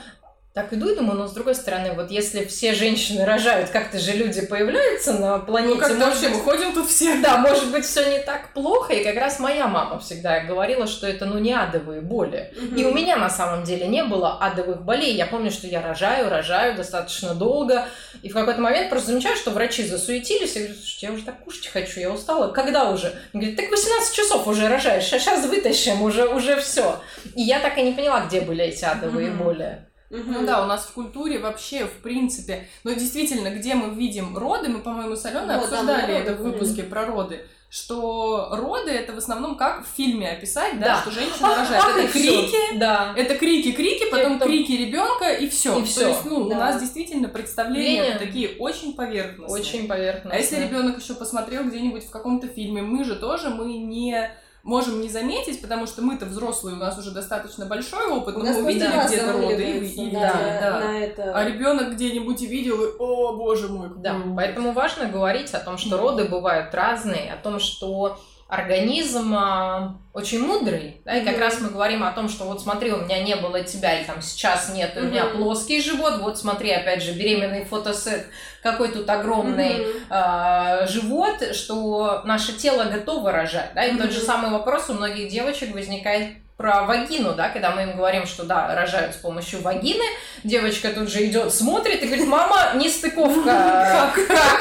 так иду и думаю, но с другой стороны, вот если все женщины рожают, как-то же люди появляются на планете. Ну, как вообще, быть, мы ходим тут все. Да, может быть, все не так плохо. И как раз моя мама всегда говорила, что это, ну, не адовые боли. Угу. И у меня на самом деле не было адовых болей. Я помню, что я рожаю, рожаю достаточно долго. И в какой-то момент просто замечаю, что врачи засуетились. Я говорю, слушайте, я уже так кушать хочу, я устала. Когда уже? Они говорят, так 18 часов уже рожаешь, а сейчас вытащим, уже, уже все. И я так и не поняла, где были эти адовые угу. боли. Ну да, у нас в культуре вообще, в принципе, ну действительно, где мы видим роды, мы, по-моему, с Аленой Вот, обсуждали да, это в выпуске про роды, что роды это в основном как в фильме описать, да, Да. что женщина рожает. Это *laughs* крики, Да. это крики-крики, потом Это- крики ребенка и все. И То есть, ну, да. у нас действительно представления такие очень поверхностные. Очень поверхностно. А если ребенок еще посмотрел где-нибудь в каком-то фильме, мы же тоже мы не можем не заметить, потому что мы-то взрослые, у нас уже достаточно большой опыт, но мы увидели где-то роды и, и- да, да, да. на это. А ребенок где-нибудь увидел и, о боже мой, какой Да, ужас». поэтому важно говорить о том, что роды бывают разные, о том, что организм а, очень мудрый, да, и как Мгм. раз мы говорим о том, что вот смотри, у меня не было тебя, или там сейчас нет, у меня плоский живот, вот смотри, опять же, беременный фотосет, какой тут огромный Мгм. а, живот, что наше тело готово рожать, да, и тот же самый вопрос у многих девочек возникает про вагину, да, когда мы им говорим, что да, рожают с помощью вагины, девочка тут же идет, смотрит и говорит, мама, нестыковка, *laughs* как, как,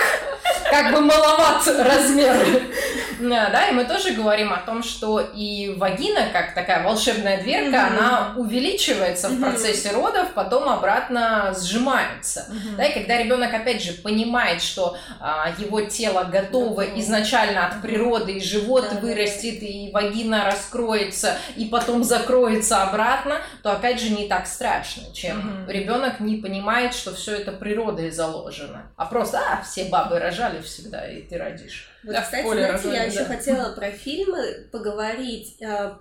как бы маловат размер. Да, и мы тоже говорим о том, что и вагина, как такая волшебная дверка, она увеличивается в процессе родов, потом обратно сжимается. Да, и когда ребенок опять же понимает, что а, его тело готово изначально от природы, и живот вырастет, и вагина раскроется, и потом закроется обратно, то опять же не так страшно, чем ребенок не понимает, что все это природой заложено. А просто, а, все бабы рожали всегда, и ты родишь. Вот, Да, кстати, знаете, я рожали, еще да. хотела *laughs* про фильмы поговорить. э,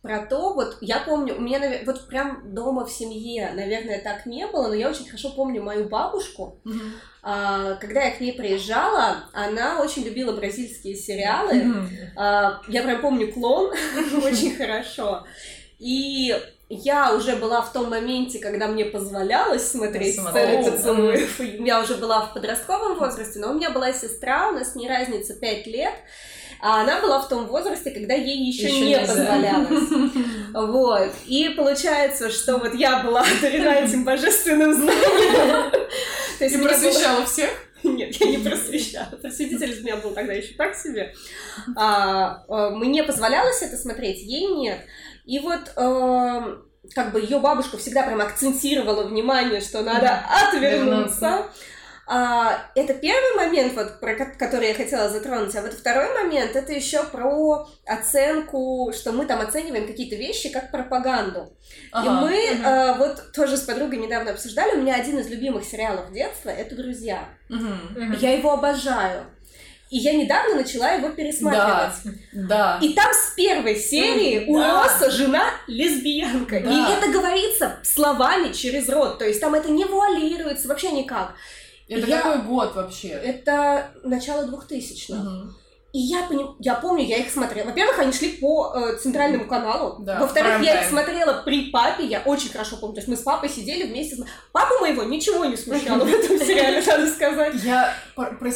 про то, вот я помню, у меня, вот прям дома в семье, наверное, так не было, но я очень хорошо помню мою бабушку. А, Когда я к ней приезжала, она очень любила бразильские сериалы. А, Я прям помню клон *laughs* очень хорошо. И я уже была в том моменте, когда мне позволялось смотреть сцены поцелуев. Я уже была в подростковом возрасте, но у меня была сестра, у нас не разница 5 лет. А она была в том возрасте, когда ей еще Ещё не нельзя. позволялось. *laughs* Вот. И получается, что вот я была *laughs* одарена этим божественным знанием. *laughs* И просвещала всех. Нет, я не просвещала. Просветитель из меня был тогда еще так себе. А, а, мне позволялось это смотреть, ей нет. И вот эм, как бы ее бабушка всегда прям акцентировала внимание, что надо отвернуться. А, это первый момент, вот, про ко- который я хотела затронуть, а вот второй момент это еще про оценку, что мы там оцениваем какие-то вещи как пропаганду. И Ага. мы мгм. э, вот тоже с подругой недавно обсуждали, у меня один из любимых сериалов детства это «Друзья». Мгм. Я его обожаю. И я недавно начала его пересматривать. Да. И там с первой серии у да. Росса жена лесбиянка. Да. И это говорится словами через рот. То есть там это не вуалируется вообще никак. Это я- какой год вообще? Это начало 2000-х. Мгм. И я, поним- я помню, я их смотрела. Во-первых, они шли по э, центральному каналу. Да, Во-вторых, я их смотрела при папе. Я очень хорошо помню. То есть мы с папой сидели вместе. с- Папу моего ничего не смущало в этом сериале, надо сказать. Я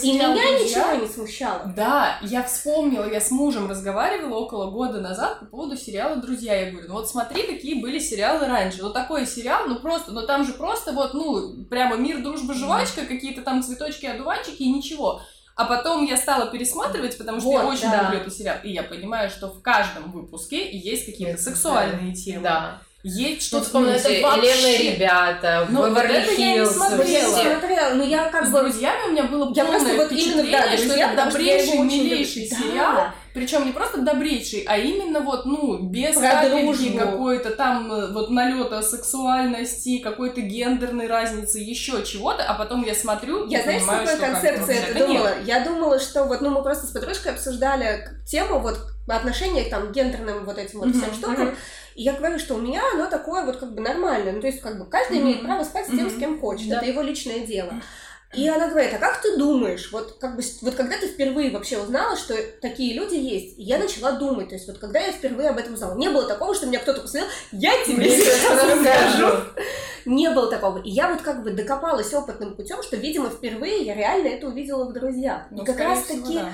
И меня ничего не смущало. Да, я вспомнила, я с мужем разговаривала около года назад по поводу сериала «Друзья». Я говорю, ну вот смотри, какие были сериалы раньше. Ну такой сериал, ну просто, ну там же просто вот, ну, прямо мир, дружба, жвачка, какие-то там цветочки, одуванчики и ничего. А потом я стала пересматривать, потому что я Вот, очень да. люблю этот сериал. И я понимаю, что в каждом выпуске есть какие-то Есть, сексуальные темы. Да. Есть Ну, что-то... ну, это вообще- ребята, Ну, вот Беверли это я не смотрела. Я смотрела, но я как С бы... друзьями у меня было Я полное просто вот именно, да, что это я его добрейший, милейший сериал. Да. Причем не просто добрейший, а именно вот, ну, без капельки какой-то там э, вот налета сексуальности, какой-то гендерной разницы, еще чего-то, а потом я смотрю Я знаешь, с понимаю, какой вообще это нет. думала? Я думала, что вот, ну, мы просто с подружкой обсуждали тему вот отношения к там гендерным вот этим вот Мгм, всем штукам. мгм. И я говорю, что у меня оно такое вот как бы нормальное. Ну, то есть, как бы каждый Мгм. имеет право спать с тем, с Мгм. кем хочет. Да. Это его личное дело. И она говорит, а как ты думаешь, вот как бы, вот когда ты впервые вообще узнала, что такие люди есть, и я начала думать, то есть вот когда я впервые об этом узнала, не было такого, что меня кто-то посмотрел, я тебе сейчас расскажу. расскажу. Не было такого. И я вот как бы докопалась опытным путем, что, видимо, впервые я реально это увидела в друзьях. Ну, и как раз всего, таки да.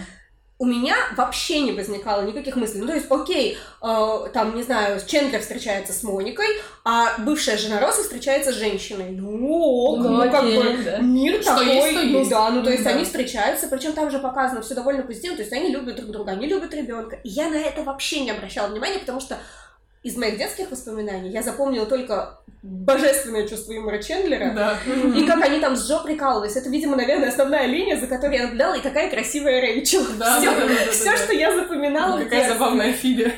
У меня вообще не возникало никаких мыслей. Ну, то есть, окей, э, там, не знаю, Чендлер встречается с Моникой, а бывшая жена Росса встречается с женщиной. Ну, ок, Ну, ну, как бы, да. мир Что такой, есть, ну есть. да, ну то есть Да. они встречаются, причем там же показано все довольно позитивно, то есть они любят друг друга, они любят ребенка. И я на это вообще не обращала внимания, потому что из моих детских воспоминаний я запомнила только божественное чувство юмора Чендлера. Да. И как они там с Джо прикалывались. Это, видимо, наверное, основная линия, за которой я наблюдала, и какая красивая Рэйчел. Да, все, да, да, да, все да. что я запоминала. в Какая забавная Фиби.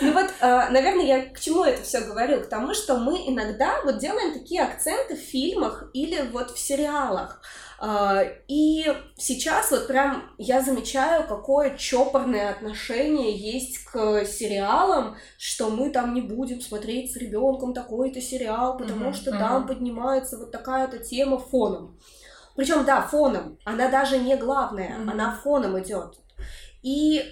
Ну вот, э, наверное, я к чему это все говорю? К тому, что мы иногда вот делаем такие акценты в фильмах или вот в сериалах. А, И сейчас вот прям я замечаю, какое чопорное отношение есть к сериалам, что мы там не будем смотреть с ребенком такой-то сериал, потому Мгм, что мгм. там поднимается вот такая-то тема фоном. Причем, да, фоном. Она даже не главная, Мгм. она фоном идет. И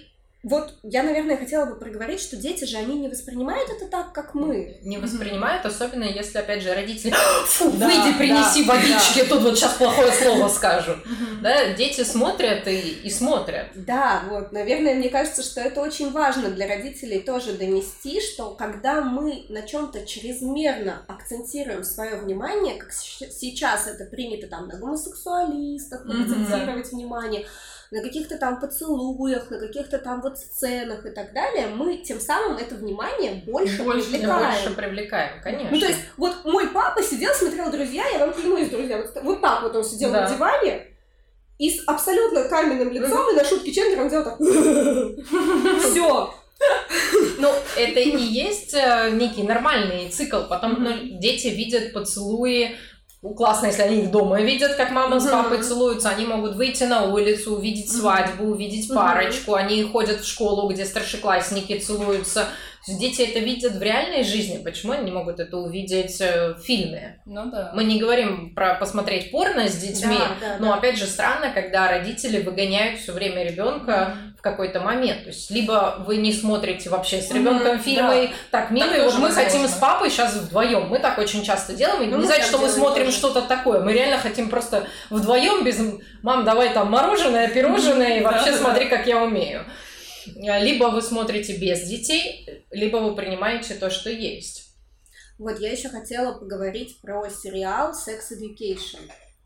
вот я, наверное, хотела бы проговорить, что дети же, они не воспринимают это так, как мы. Не воспринимают, особенно если, опять же, родители *gasps* «Фу, Да, выйди, принеси да, водички, тут вот сейчас плохое слово скажу. Да, дети смотрят и, и смотрят. Да, вот, наверное, мне кажется, что это очень важно для родителей тоже донести, что когда мы на чем-то чрезмерно акцентируем свое внимание, как сейчас это принято там на гомосексуалистах, акцентировать внимание, на каких-то там поцелуях, на каких-то там вот сценах и так далее, мы тем самым это внимание больше, Больше, привлекаем. Больше привлекаем, конечно. Ну, то есть, вот мой папа сидел, смотрел «Друзья», я вам клянусь, друзья, вот, вот так вот он сидел Да. на диване, и с абсолютно каменным лицом, и на шутки Чендлера он делал так. *laughs* Все. Ну, это и есть э, некий нормальный цикл. Потом ну, дети видят поцелуи. Ну, Классно, если они их дома видят, как мама с Мгм. папой целуются. Они могут выйти на улицу, увидеть свадьбу, увидеть Мгм. парочку. Они ходят в школу, где старшеклассники целуются. Дети это видят в реальной жизни. Почему они не могут это увидеть э, в фильме? Ну да. Мы не говорим про посмотреть порно с детьми, Да, да, но да. опять же странно, когда родители выгоняют все время ребенка какой-то момент. То есть либо вы не смотрите вообще с ребенком Мгм, фильмы, так мило, Так и вот мы хотим возможно. с папой сейчас вдвоем. Мы так очень часто делаем. И Ну, не значит, что мы смотрим тоже. что-то такое. Мы реально хотим просто вдвоем без мам, давай там мороженое, пирожное, и Да, вообще да, да. смотри, как я умею. Либо вы смотрите без детей, либо вы принимаете то, что есть. Вот я еще хотела поговорить про сериал Sex Education.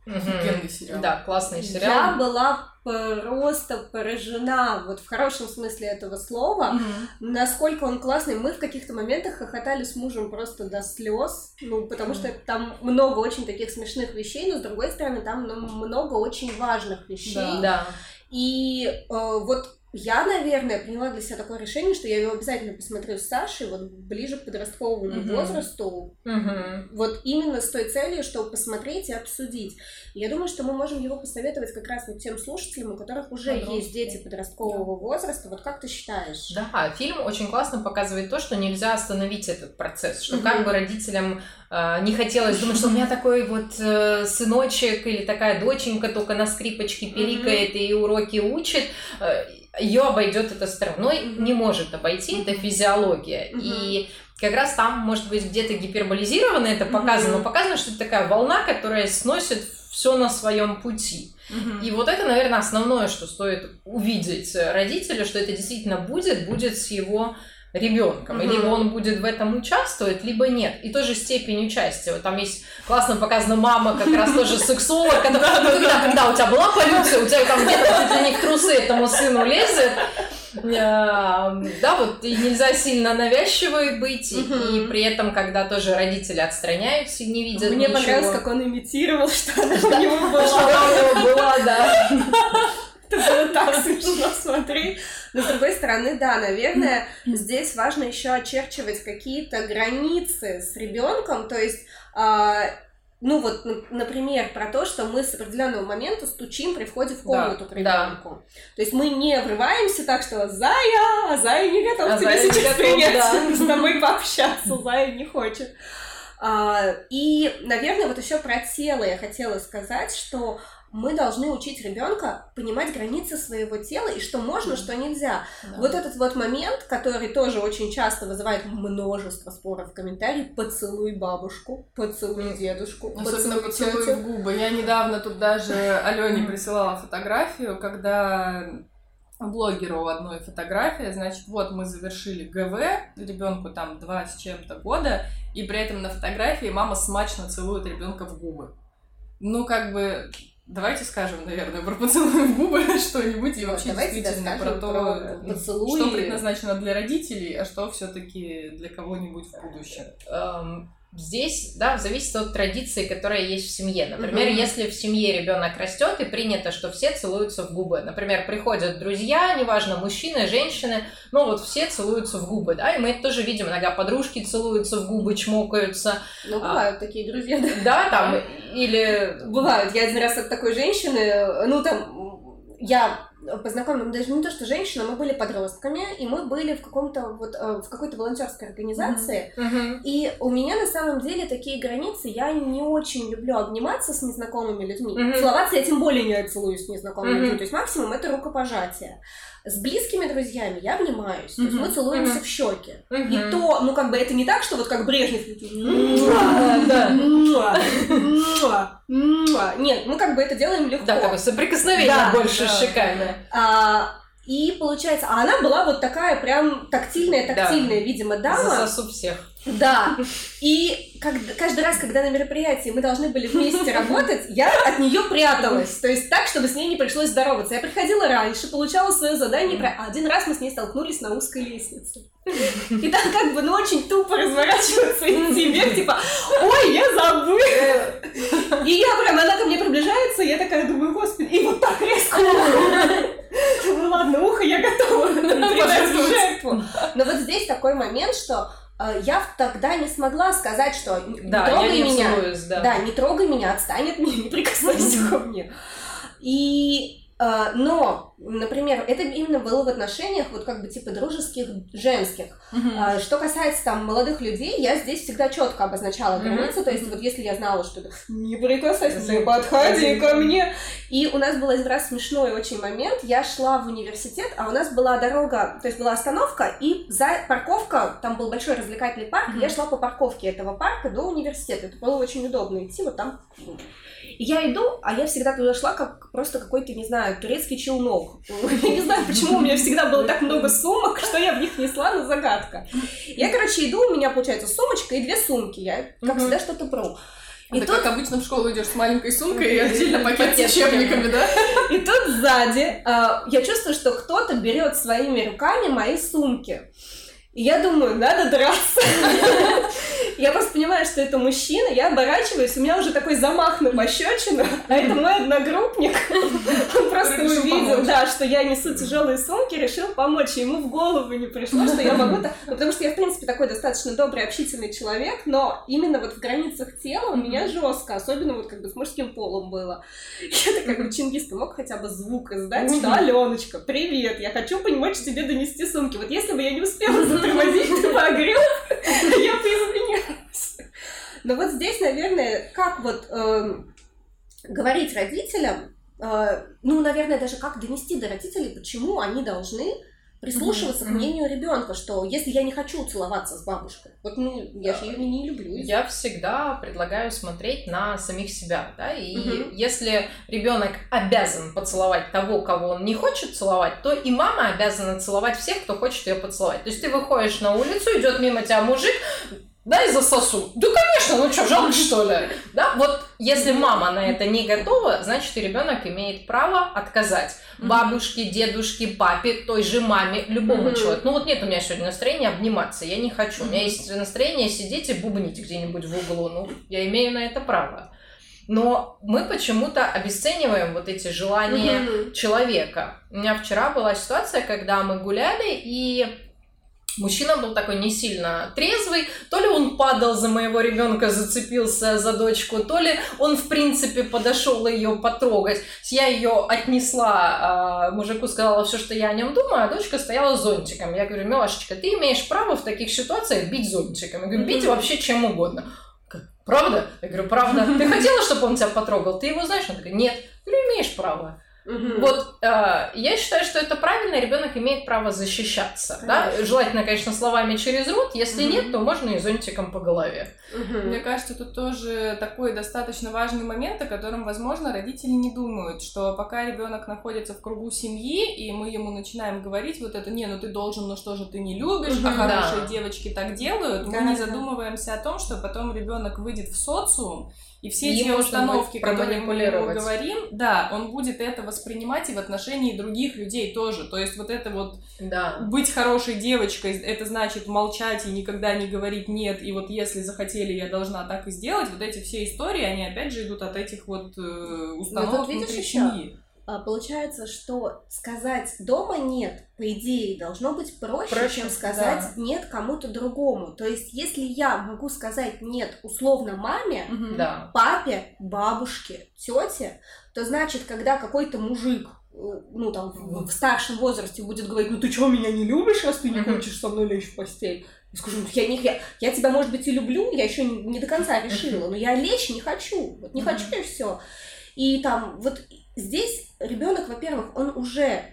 Офигенный сериал. Да, классный Я сериал. была просто поражена, вот в хорошем смысле этого слова, Мгм. насколько он классный. Мы в каких-то моментах хохотали с мужем просто до слез, ну, потому что там много очень таких смешных вещей, но с другой стороны, там ну, много очень важных вещей. Да. Да. И э, вот я, наверное, приняла для себя такое решение, что я его обязательно посмотрю с Сашей, вот ближе к подростковому Мгм. возрасту, Мгм. вот именно с той целью, чтобы посмотреть и обсудить. Я думаю, что мы можем его посоветовать как раз вот тем слушателям, у которых уже Подростки. есть дети подросткового возраста. Вот как ты считаешь? Да, фильм очень классно показывает то, что нельзя остановить этот процесс, что Мгм. как бы родителям э, не хотелось думать, что у меня такой вот э, сыночек или такая доченька только на скрипочке пиликает и уроки учит, ее обойдет это стороной, Мгм. не может обойти, это физиология. И как раз там, может быть, где-то гиперболизировано это показано, но показано, что это такая волна, которая сносит все на своем пути. И вот это, наверное, основное, что стоит увидеть родителю, что это действительно будет, будет с его ребенком. И Мгм. либо он будет в этом участвовать, либо нет. И тоже степень участия. Вот там есть классно показана мама, как *laughs* раз тоже сексолог, когда, ну, когда, когда у тебя была полюция, у тебя там где-то чуть ли не в трусы этому сыну лезет. А, Да, вот и нельзя сильно навязчивой быть, и- Мгм. и при этом, когда тоже родители отстраняются и не видят Мне ничего. понравилось, как он имитировал, что она у него Что была. она у него была, да. *laughs* Это было так смешно смотреть. Но с другой стороны, да, наверное, здесь важно еще очерчивать какие-то границы с ребенком. То есть, а, ну вот, например, про то, что мы с определенного момента стучим при входе в комнату к да. ребенку. То есть мы не врываемся так, что Зая, а Зая не готов А тебя Зая сейчас готов, принять, да. *laughs* с тобой *laughs* пообщаться, Зая не хочет. А, и, наверное, вот еще про тело я хотела сказать, что мы должны учить ребенка понимать границы своего тела и что можно, что нельзя. Да. Вот этот вот момент, который тоже очень часто вызывает множество споров в комментариях, поцелуй бабушку, поцелуй дедушку, Особенно поцелуй поцелуй в губы. Я недавно тут даже *laughs* Алене присылала фотографию, когда блогеру одной фотография, значит, вот мы завершили ГВ, ребенку там два с чем-то года, и при этом на фотографии мама смачно целует ребенка в губы. Ну, как бы, Давайте скажем, наверное, про поцелуй в губы *laughs* что-нибудь и вообще Давайте действительно про то, про поцелуи. что предназначено для родителей, а что все-таки для кого-нибудь в будущем. Здесь, да, зависит от традиции, которая есть в семье. Например, Мгм. если в семье ребенок растет и принято, что все целуются в губы. Например, приходят друзья, неважно, мужчины, женщины, ну вот все целуются в губы, да, и мы это тоже видим. Иногда подружки целуются в губы, чмокаются, Ну, бывают такие друзья, да. да, там, *laughs* или... Бывают. Я один раз от такой женщины, ну там, я познакомилась, даже не то, что женщина, мы были подростками, и мы были в каком-то вот, э, в какой-то волонтерской организации, Мгм. и у меня на самом деле такие границы, я не очень люблю обниматься с незнакомыми людьми. Мгм. Целоваться я тем более не целуюсь с незнакомыми Мгм. людьми, то есть максимум это рукопожатие. С близкими друзьями я обнимаюсь, то есть мы целуемся в щеки. И то, ну как бы это не так, что вот как Брежнев. Нет, мы как бы это делаем легко. Да, такое соприкосновение больше щеками. А, и получается, а она была вот такая прям тактильная, тактильная, видимо, дама. Засосу всех. Да. И как- каждый раз, когда на мероприятии мы должны были вместе *laughs* работать, я от нее пряталась. То есть так, чтобы с ней не пришлось здороваться. Я приходила раньше, получала свое задание, про- а один раз мы с ней столкнулись на узкой лестнице. И там как бы, ну, очень тупо разворачиваться и идти вверх, *laughs* типа, ой, я забыла. И я прям, она ко мне приближается, я такая думаю, господи, и вот так резко. Ну *laughs* ладно, ухо я готова предать жертву. Но вот здесь такой момент, что э, я тогда не смогла сказать, что не Да, я трогай не меня. да. Да, не трогай меня, отстань от меня, не прикасайся ко мне. И э, но, например, это именно было в отношениях вот как бы типа дружеских женских. А, Что касается там молодых людей, я здесь всегда четко обозначала Мгм. границы. То есть вот если я знала, что не прикасайся, не подходи ко мне. И у нас был один раз смешной очень момент. Я шла в университет, а у нас была дорога, то есть была остановка, и за парковка, там был большой развлекательный парк, и я шла по парковке этого парка до университета. Это было очень удобно идти вот там. И я иду, а я всегда туда шла как просто какой-то, не знаю, турецкий челнок. *laughs* Я не знаю, почему у меня всегда было так много сумок, что я в них несла, но загадка. Я, короче, иду, у меня получается сумочка и две сумки. Я, как всегда, что-то бру. И Это тут, как обычно в школу идешь с маленькой сумкой и отдельно пакет с учебниками, да? и тут сзади а, я чувствую, что кто-то берет своими руками мои сумки. И я думаю, надо драться. *laughs* Я просто понимаю, что это мужчина, я оборачиваюсь, у меня уже такой замах на пощечину, а это мой одногруппник. *laughs* Он просто увидел, да, что я несу тяжелые сумки, решил помочь. Ему в голову не пришло, что я могу так... Ну, потому что я, в принципе, такой достаточно добрый, общительный человек, но именно вот в границах тела у меня жестко, особенно вот как бы с мужским полом было. *laughs* Я такая говорю, Чингис, ты мог хотя бы звук издать, что Аленочка, привет, я хочу помочь тебе донести сумки. Вот если бы я не успела затормозить, ты бы огрел, я бы извинялась. Но вот здесь, наверное, как вот эм, говорить родителям, э, ну, наверное, даже как донести до родителей, почему они должны прислушиваться Мгм, к мнению ребенка, что если я не хочу целоваться с бабушкой, вот ну, я же ее не, люблю. Я всегда предлагаю смотреть на самих себя, да, и Мгм. если ребенок обязан поцеловать того, кого он не хочет целовать, то и мама обязана целовать всех, кто хочет ее поцеловать. То есть ты выходишь на улицу, идет мимо тебя мужик, дай засосу. Да, конечно, ну что, жалко что ли? Да, вот если мама на это не готова, значит и ребенок имеет право отказать бабушке, дедушке, папе, той же маме, любому Мгм. человеку. Ну вот нет у меня сегодня настроения обниматься, я не хочу. У меня есть настроение сидеть и бубнить где-нибудь в углу. Ну, я имею на это право. Но мы почему-то обесцениваем вот эти желания человека. У меня вчера была ситуация, когда мы гуляли, и мужчина был такой не сильно трезвый, то ли он падал за моего ребенка, зацепился за дочку, то ли он, в принципе, подошел ее потрогать. Я ее отнесла, а, мужику сказала все, что я о нем думаю, а дочка стояла с зонтиком. Я говорю, милашечка, ты имеешь право в таких ситуациях бить зонтиком. Я говорю, бить вообще чем угодно. Правда? Я говорю, правда. *laughs* Ты хотела, чтобы он тебя потрогал? Ты его знаешь? Он такой, нет. Я говорю, имеешь право. Мгм. Вот э, я считаю, что это правильно, ребенок имеет право защищаться. Да? Желательно, конечно, словами через рот. Если Мгм. нет, то можно и зонтиком по голове. Мгм. Мне кажется, тут тоже такой достаточно важный момент, о котором, возможно, родители не думают, что пока ребенок находится в кругу семьи, и мы ему начинаем говорить вот это, не, ну ты должен, ну что же ты не любишь, а Мгм. хорошие Да. девочки так делают, мы Да, не да. задумываемся о том, что потом ребенок выйдет в социум, и все И те можно установки, которые мы ему говорим, да, он будет это воспринимать и в отношении других людей тоже. То есть вот это вот Да. быть хорошей девочкой, это значит молчать и никогда не говорить нет, и вот если захотели, я должна так и сделать. Вот эти все истории, они опять же идут от этих вот э, установок видишь внутри ещё? семьи. А, Получается, что сказать дома нет, по идее, должно быть проще, Проще, чем сказать нет кому-то другому. То есть, если я могу сказать нет условно маме. Да. папе, бабушке, тете, то значит, когда какой-то мужик, э, ну там в, в старшем возрасте будет говорить, ну ты что, меня не любишь, раз ты не хочешь со мной лечь в постель? Я скажу, «Ну, я, не, я, я тебя, может быть, и люблю, я еще не, не до конца решила, но я лечь не хочу. Вот не хочу и все. И там вот здесь ребенок, во-первых, он уже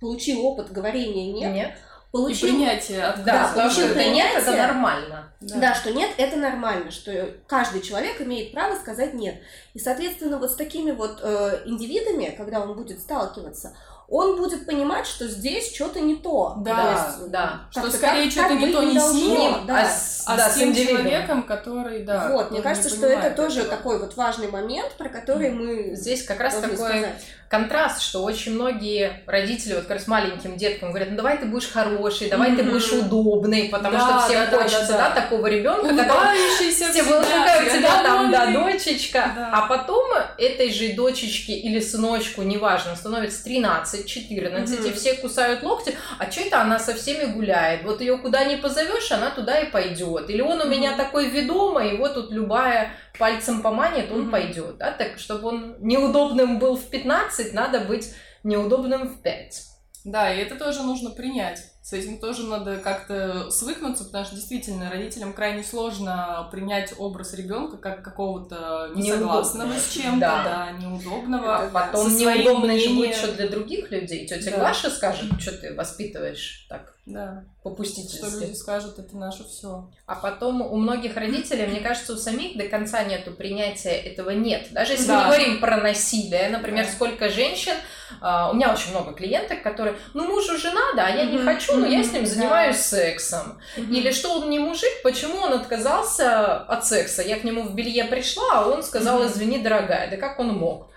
получил опыт говорения нет, Нет. И получил принятие Да, отказа. что получил это нет, это принятие. нормально. Да. что нет, это нормально, что каждый человек имеет право сказать нет. И, соответственно, вот с такими вот э, индивидами, когда он будет сталкиваться, он будет понимать, что здесь что-то не то. Да, То есть, да. Что скорее что-то не то не с ним, да. а с, А да, с с тем человеком, который, да. вот, мне кажется, что это тоже этого. такой вот важный момент, про который мы Здесь как раз такой сказать. контраст, что очень многие родители вот как раз маленьким деткам говорят, ну давай ты будешь хороший, давай ты Мгм. будешь удобный, потому Да, что всем да, да, хочется, да, да, да. такого ребенка, Улыбающийся все всегда, всегда тебя там, да, дочечка. Да. А потом этой же дочечке или сыночку, неважно, становится 13, 14, Мгм. и все кусают локти, а что это она со всеми гуляет? Вот ее куда не позовешь, она туда и пойдет. Или он у меня Мгм. такой ведомый, вот тут любая пальцем поманит, он Мгм. пойдет. Да? Так, чтобы он неудобным был в 15, надо быть неудобным в 5. Да, и это тоже нужно принять. С этим тоже надо как-то свыкнуться, потому что действительно родителям крайне сложно принять образ ребенка как какого-то несогласного с чем-то, Да. да, неудобного. Это Потом Со неудобно же будет что для других людей. Тетя Да. Глаша скажет, что ты воспитываешь так Да, что попустительски. люди скажут, это наше все. А потом у многих родителей, мне кажется, у самих до конца нету принятия этого нет. Даже если Да. мы говорим про насилие, например, Да. сколько женщин, а, у меня очень много клиенток, которые, ну мужу же надо, а я не хочу, но я с ним занимаюсь сексом. Или что он не мужик, почему он отказался от секса? Я к нему в белье пришла, а он сказал, извини, дорогая, да как он мог?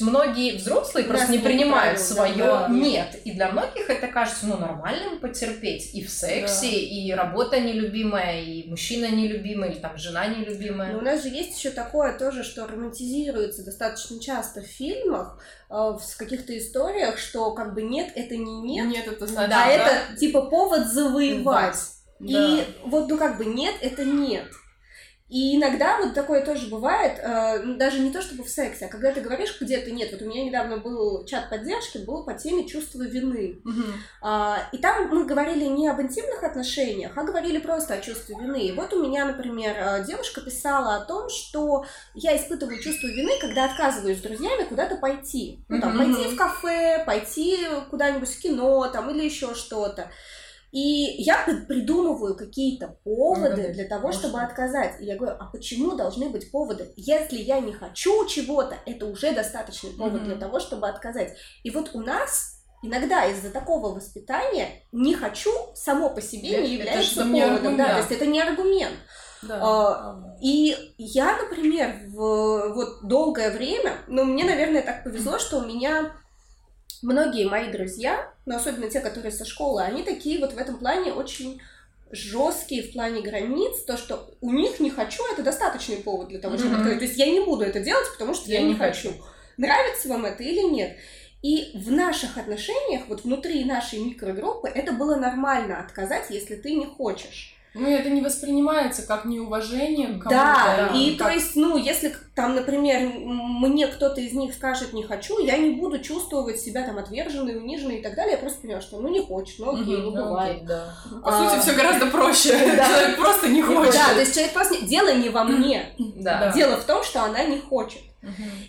Многие взрослые просто не принимают свое да. нет. И для многих это кажется ну, нормальным потерпеть и в сексе, и работа нелюбимая, и мужчина нелюбимый, или там жена нелюбимая. Но у нас же есть еще такое тоже, что романтизируется достаточно часто в фильмах, э, в каких-то историях, что как бы нет, это не нет, Нет, это значит, Да, а да. это типа повод завоевать. И Да. вот, ну как бы нет, это нет. И иногда вот такое тоже бывает, э, ну, даже не то чтобы в сексе, а когда ты говоришь где-то нет. Вот у меня недавно был чат поддержки, был по теме чувства вины. Мгм. А, и там мы говорили не об интимных отношениях, а говорили просто о чувстве вины. И вот у меня, например, э, девушка писала о том, что я испытываю чувство вины, когда отказываюсь с друзьями куда-то пойти. Ну, там, Мгм. пойти в кафе, пойти куда-нибудь в кино, там, или еще что-то. И я при- придумываю какие-то поводы для того, чтобы отказать. И я говорю, а почему должны быть поводы? Если я не хочу чего-то, это уже достаточный повод Мгм. для того, чтобы отказать. И вот у нас иногда из-за такого воспитания не хочу само по себе Это не является не поводом. Да, аргумент. то есть это не аргумент. Да. А. И я, например, в вот долгое время, ну, мне, наверное, так повезло, что у меня многие мои друзья, но особенно те, которые со школы, они такие вот в этом плане очень жесткие в плане границ, то, что у них не хочу, это достаточный повод для того, чтобы Мгм. отказать. То есть я не буду это делать, потому что я, Я не хочу. хочу. Нравится вам это или нет? И в наших отношениях, вот внутри нашей микрогруппы, это было нормально отказать, если ты не хочешь. Ну, это не воспринимается как неуважение к кому-то. Да, да, и как- то есть, ну, если там, например, мне кто-то из них скажет не хочу, я не буду чувствовать себя там отверженной, униженной и так далее. Я просто понимаю, что ну не хочет, ну окей, ну бывает. окей, да. По А, сути, все гораздо проще. Да. *laughs* Человек просто не хочет. Да, то есть человек просто не- дело не во мне. Да. Дело в том, что она не хочет.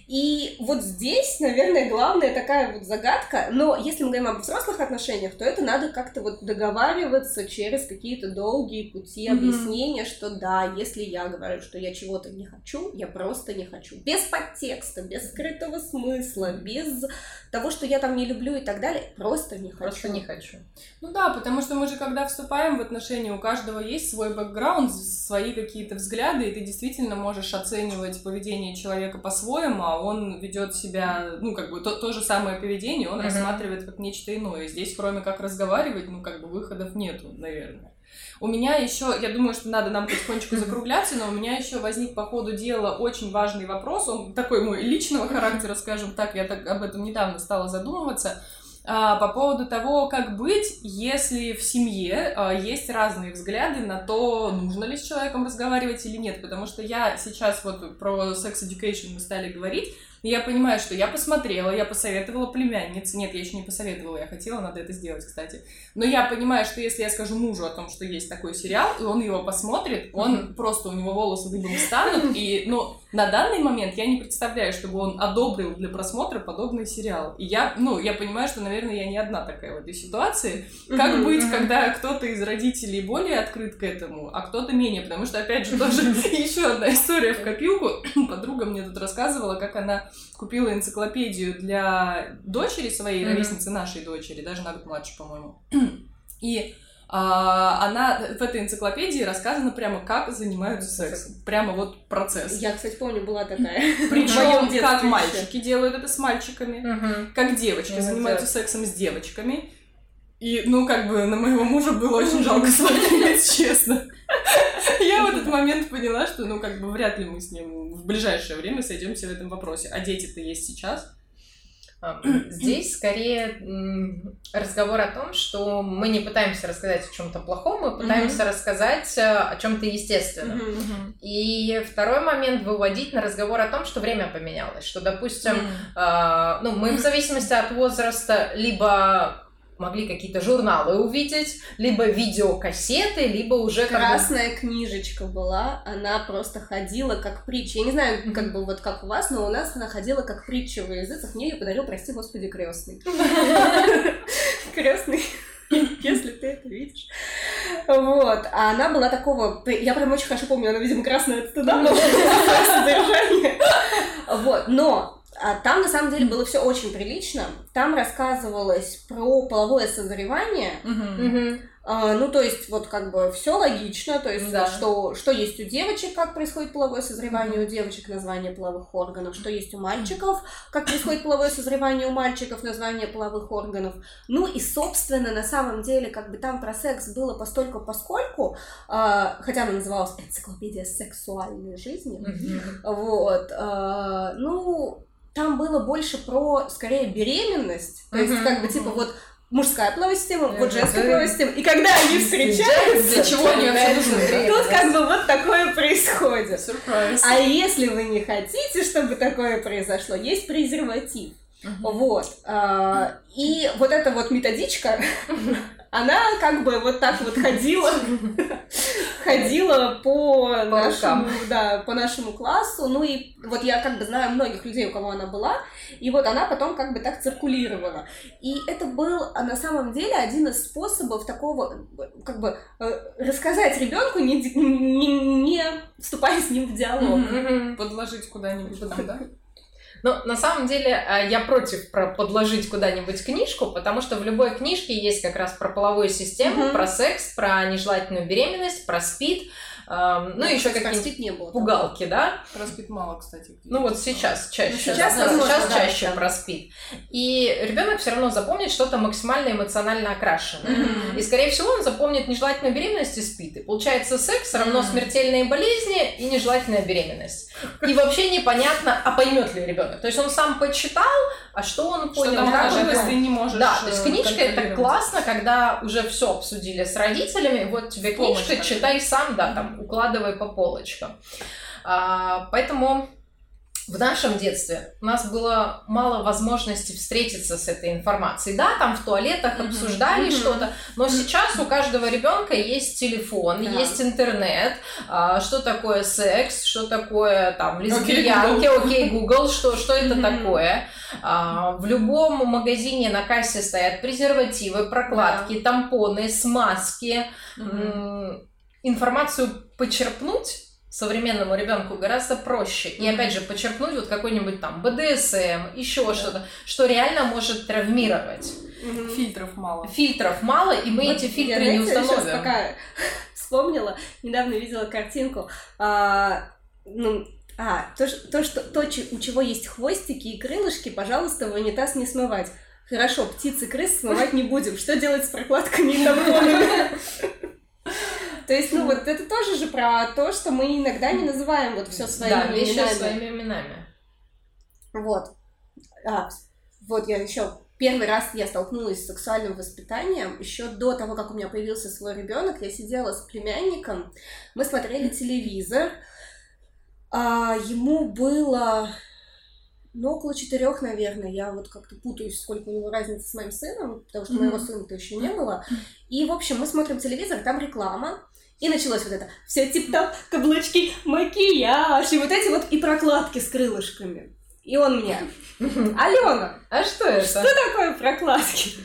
И вот здесь, наверное, главная такая вот загадка, но если мы говорим об взрослых отношениях, то это надо как-то вот договариваться через какие-то долгие пути объяснения, что да, если я говорю, что я чего-то не хочу, я просто не хочу. Без подтекста, без скрытого смысла, без того, что я там не люблю и так далее, просто не хочу. Просто не хочу. Ну да, потому что мы же, когда вступаем в отношения, у каждого есть свой бэкграунд, свои какие-то взгляды, и ты действительно можешь оценивать поведение человека по-своему, а он ведет себя, ну, как бы, то, то же самое поведение, он mm-hmm. рассматривает как нечто иное. Здесь, кроме как разговаривать, ну, как бы, выходов нету, наверное. У меня еще, я думаю, что надо нам потихонечку закругляться, но у меня еще возник по ходу дела очень важный вопрос, он такой мой личного характера, скажем так, я так об этом недавно стала задумываться, а, по поводу того, как быть, если в семье а, есть разные взгляды на то, нужно ли с человеком разговаривать или нет, потому что я сейчас вот про секс education мы стали говорить, и я понимаю, что я посмотрела, я посоветовала племяннице. Нет, я еще не посоветовала, я хотела, надо это сделать, кстати. Но я понимаю, что если я скажу мужу о том, что есть такой сериал, и он его посмотрит, он mm-hmm. просто у него волосы дыбом станут. И, ну, на данный момент я не представляю, чтобы он одобрил для просмотра подобный сериал. И я, ну, я понимаю, что, наверное, я не одна такая в этой ситуации. Как mm-hmm. быть, когда кто-то из родителей более открыт к этому, а кто-то менее? Потому что, опять же, тоже *laughs* еще одна история в копилку. *clears throat* Подруга мне тут рассказывала, как она купила энциклопедию для дочери своей, ровесницы нашей дочери, даже на год младше, по-моему. *clears throat* И она в этой энциклопедии рассказано прямо, как занимаются сексом. Прямо вот процесс. Я, кстати, помню, была такая. *laughs* Причем как мальчики делают это с мальчиками, как девочки занимаются сексом с девочками. И, ну, как бы на моего мужа было очень жалко смотреть, *laughs* честно. Я в этот момент поняла, что, ну, как бы вряд ли мы с ним в ближайшее время сойдемся в этом вопросе. А дети-то есть сейчас. Здесь скорее разговор о том, что мы не пытаемся рассказать о чем-то плохом, мы пытаемся mm-hmm. рассказать э, о чем-то естественном. Mm-hmm. И второй момент выводить на разговор о том, что время поменялось, что, допустим, mm-hmm. э, ну мы в зависимости от возраста либо могли какие-то журналы увидеть, либо видеокассеты, либо уже... Красная как бы... книжечка была, она просто ходила как притча. Я не знаю, как бы вот как у вас, но у нас она ходила как притча в языцах. Мне ее подарил, прости господи, крестный. *laughs* Крестный если ты это видишь. Вот. А она была такого... Я прям очень хорошо помню, она, видимо, красная от стыда, *laughs* содержание. Вот. Но а там на самом деле было все очень прилично. Там рассказывалось про половое созревание. Угу. А, ну, то есть, вот как бы все логично, то есть, да. что, что есть у девочек, как происходит половое созревание у девочек, название половых органов, что есть у мальчиков, как происходит половое созревание у мальчиков, название половых органов. Ну и, собственно, на самом деле, как бы там про секс было постольку поскольку, а, хотя она называлась энциклопедия сексуальной жизни, mm-hmm. вот, а, ну, там было больше про, скорее, беременность. То есть, как бы, типа, вот мужская половая система, вот женская половая система. И когда они встречаются, для чего они вообще нужны? Тут как бы вот такое происходит. А если вы не хотите, чтобы такое произошло, есть презерватив. Вот. А, и вот эта вот методичка, *laughs* она как бы вот так вот ходила, *laughs* ходила по, по нашему, да, по нашему классу. Ну и вот я как бы знаю многих людей, у кого она была, и вот она потом как бы так циркулировала. И это был а на самом деле один из способов такого, как бы, э, рассказать ребенку, не, не, не вступая с ним в диалог. Подложить куда-нибудь там, да? Но на самом деле э, я против про подложить куда-нибудь книжку, потому что в любой книжке есть как раз про половую систему, mm-hmm. про секс, про нежелательную беременность, про спид. Эм, ну, еще какие-нибудь не было, пугалки, да? Проспит мало, кстати. Ну, вот сейчас чаще. Ну, сейчас, да, сейчас да, чаще да. проспит. И ребенок все равно запомнит что-то максимально эмоционально окрашенное. Mm-hmm. И, скорее всего, он запомнит нежелательную беременность и спит. И получается, секс равно mm-hmm. смертельные болезни и нежелательная беременность. И вообще непонятно, а поймет ли ребенок. То есть он сам почитал, а что он понял? Что там как ты не можешь Да, то есть э, книжка это классно, когда уже все обсудили с родителями, вот тебе книжка, читай сам, да, там укладывай по полочкам. А, поэтому в нашем детстве у нас было мало возможностей встретиться с этой информацией. Да, там в туалетах обсуждали Мгм. что-то, но сейчас у каждого ребенка есть телефон, Да. есть интернет, а, что такое секс, что такое там лесбиянки, окей, Google, что, что это Мгм. такое. А, в любом магазине на кассе стоят презервативы, прокладки, тампоны, смазки. М, Информацию почерпнуть современному ребенку гораздо проще. И опять же, почерпнуть вот какой-нибудь там БДСМ, еще что-то, что реально может травмировать. Фильтров мало. Фильтров мало, и мы Вот эти я, фильтры не знаете, щас установим. пока *laughs* вспомнила, недавно видела картинку. а, ну, а, то, то, что, то, у чего есть хвостики и крылышки, пожалуйста, в унитаз не смывать. Хорошо, птицы крыс смывать не будем. Что делать с прокладками и тампонами? *laughs* *laughs* То есть, ну вот это тоже же про то, что мы иногда не называем вот все своими да, именами. своими именами. Вот. А, вот я еще первый раз я столкнулась с сексуальным воспитанием еще до того, как у меня появился свой ребенок. Я сидела с племянником, мы смотрели телевизор. А, ему было ну, около четырех, наверное. Я вот как-то путаюсь, сколько у него разница с моим сыном, потому что Мгм. моего сына-то еще не было. И, в общем, мы смотрим телевизор, там реклама. И началось вот это все тип-топ, каблучки, макияж, и вот эти вот и прокладки с крылышками. И он мне, Алена, А что это? что такое прокладки?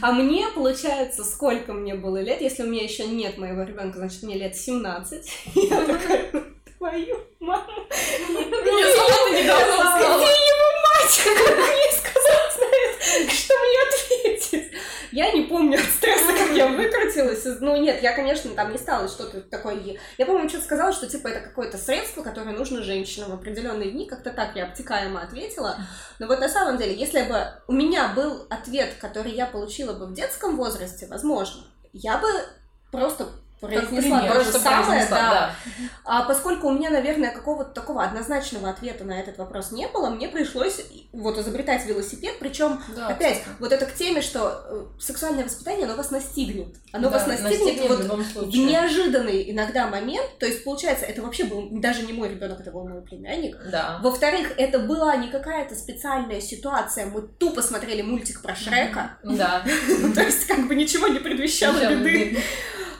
А мне, получается, сколько мне было лет, если у меня еще нет моего ребенка, значит, мне лет 17. *laughs* Я такая, твою маму. Сама это недавно узнала. Где его мать? Как мне сказать, знает, что мне ответить? Я не помню от стресса, как я выкрутилась. Ну, нет, я, конечно, там не стала что-то такое... Я, помню, что-то сказала, что, типа, это какое-то средство, которое нужно женщинам в определенные дни. Как-то так я обтекаемо ответила. Но вот на самом деле, если бы у меня был ответ, который я получила бы в детском возрасте, возможно, я бы просто произнесла пример. то же самое, да. да. А поскольку у меня, наверное, какого-то такого однозначного ответа на этот вопрос не было, мне пришлось вот изобретать велосипед, причем Да, опять кстати. вот это к теме, что э, сексуальное воспитание, оно вас настигнет. Оно Да, вас настигнет, настигнет вот в в неожиданный иногда момент, то есть получается, это вообще был даже не мой ребенок, это был мой племянник. Да. Во-вторых, это была не какая-то специальная ситуация, мы тупо смотрели мультик про Шрека, Да. *laughs* то есть как бы ничего не предвещало беды.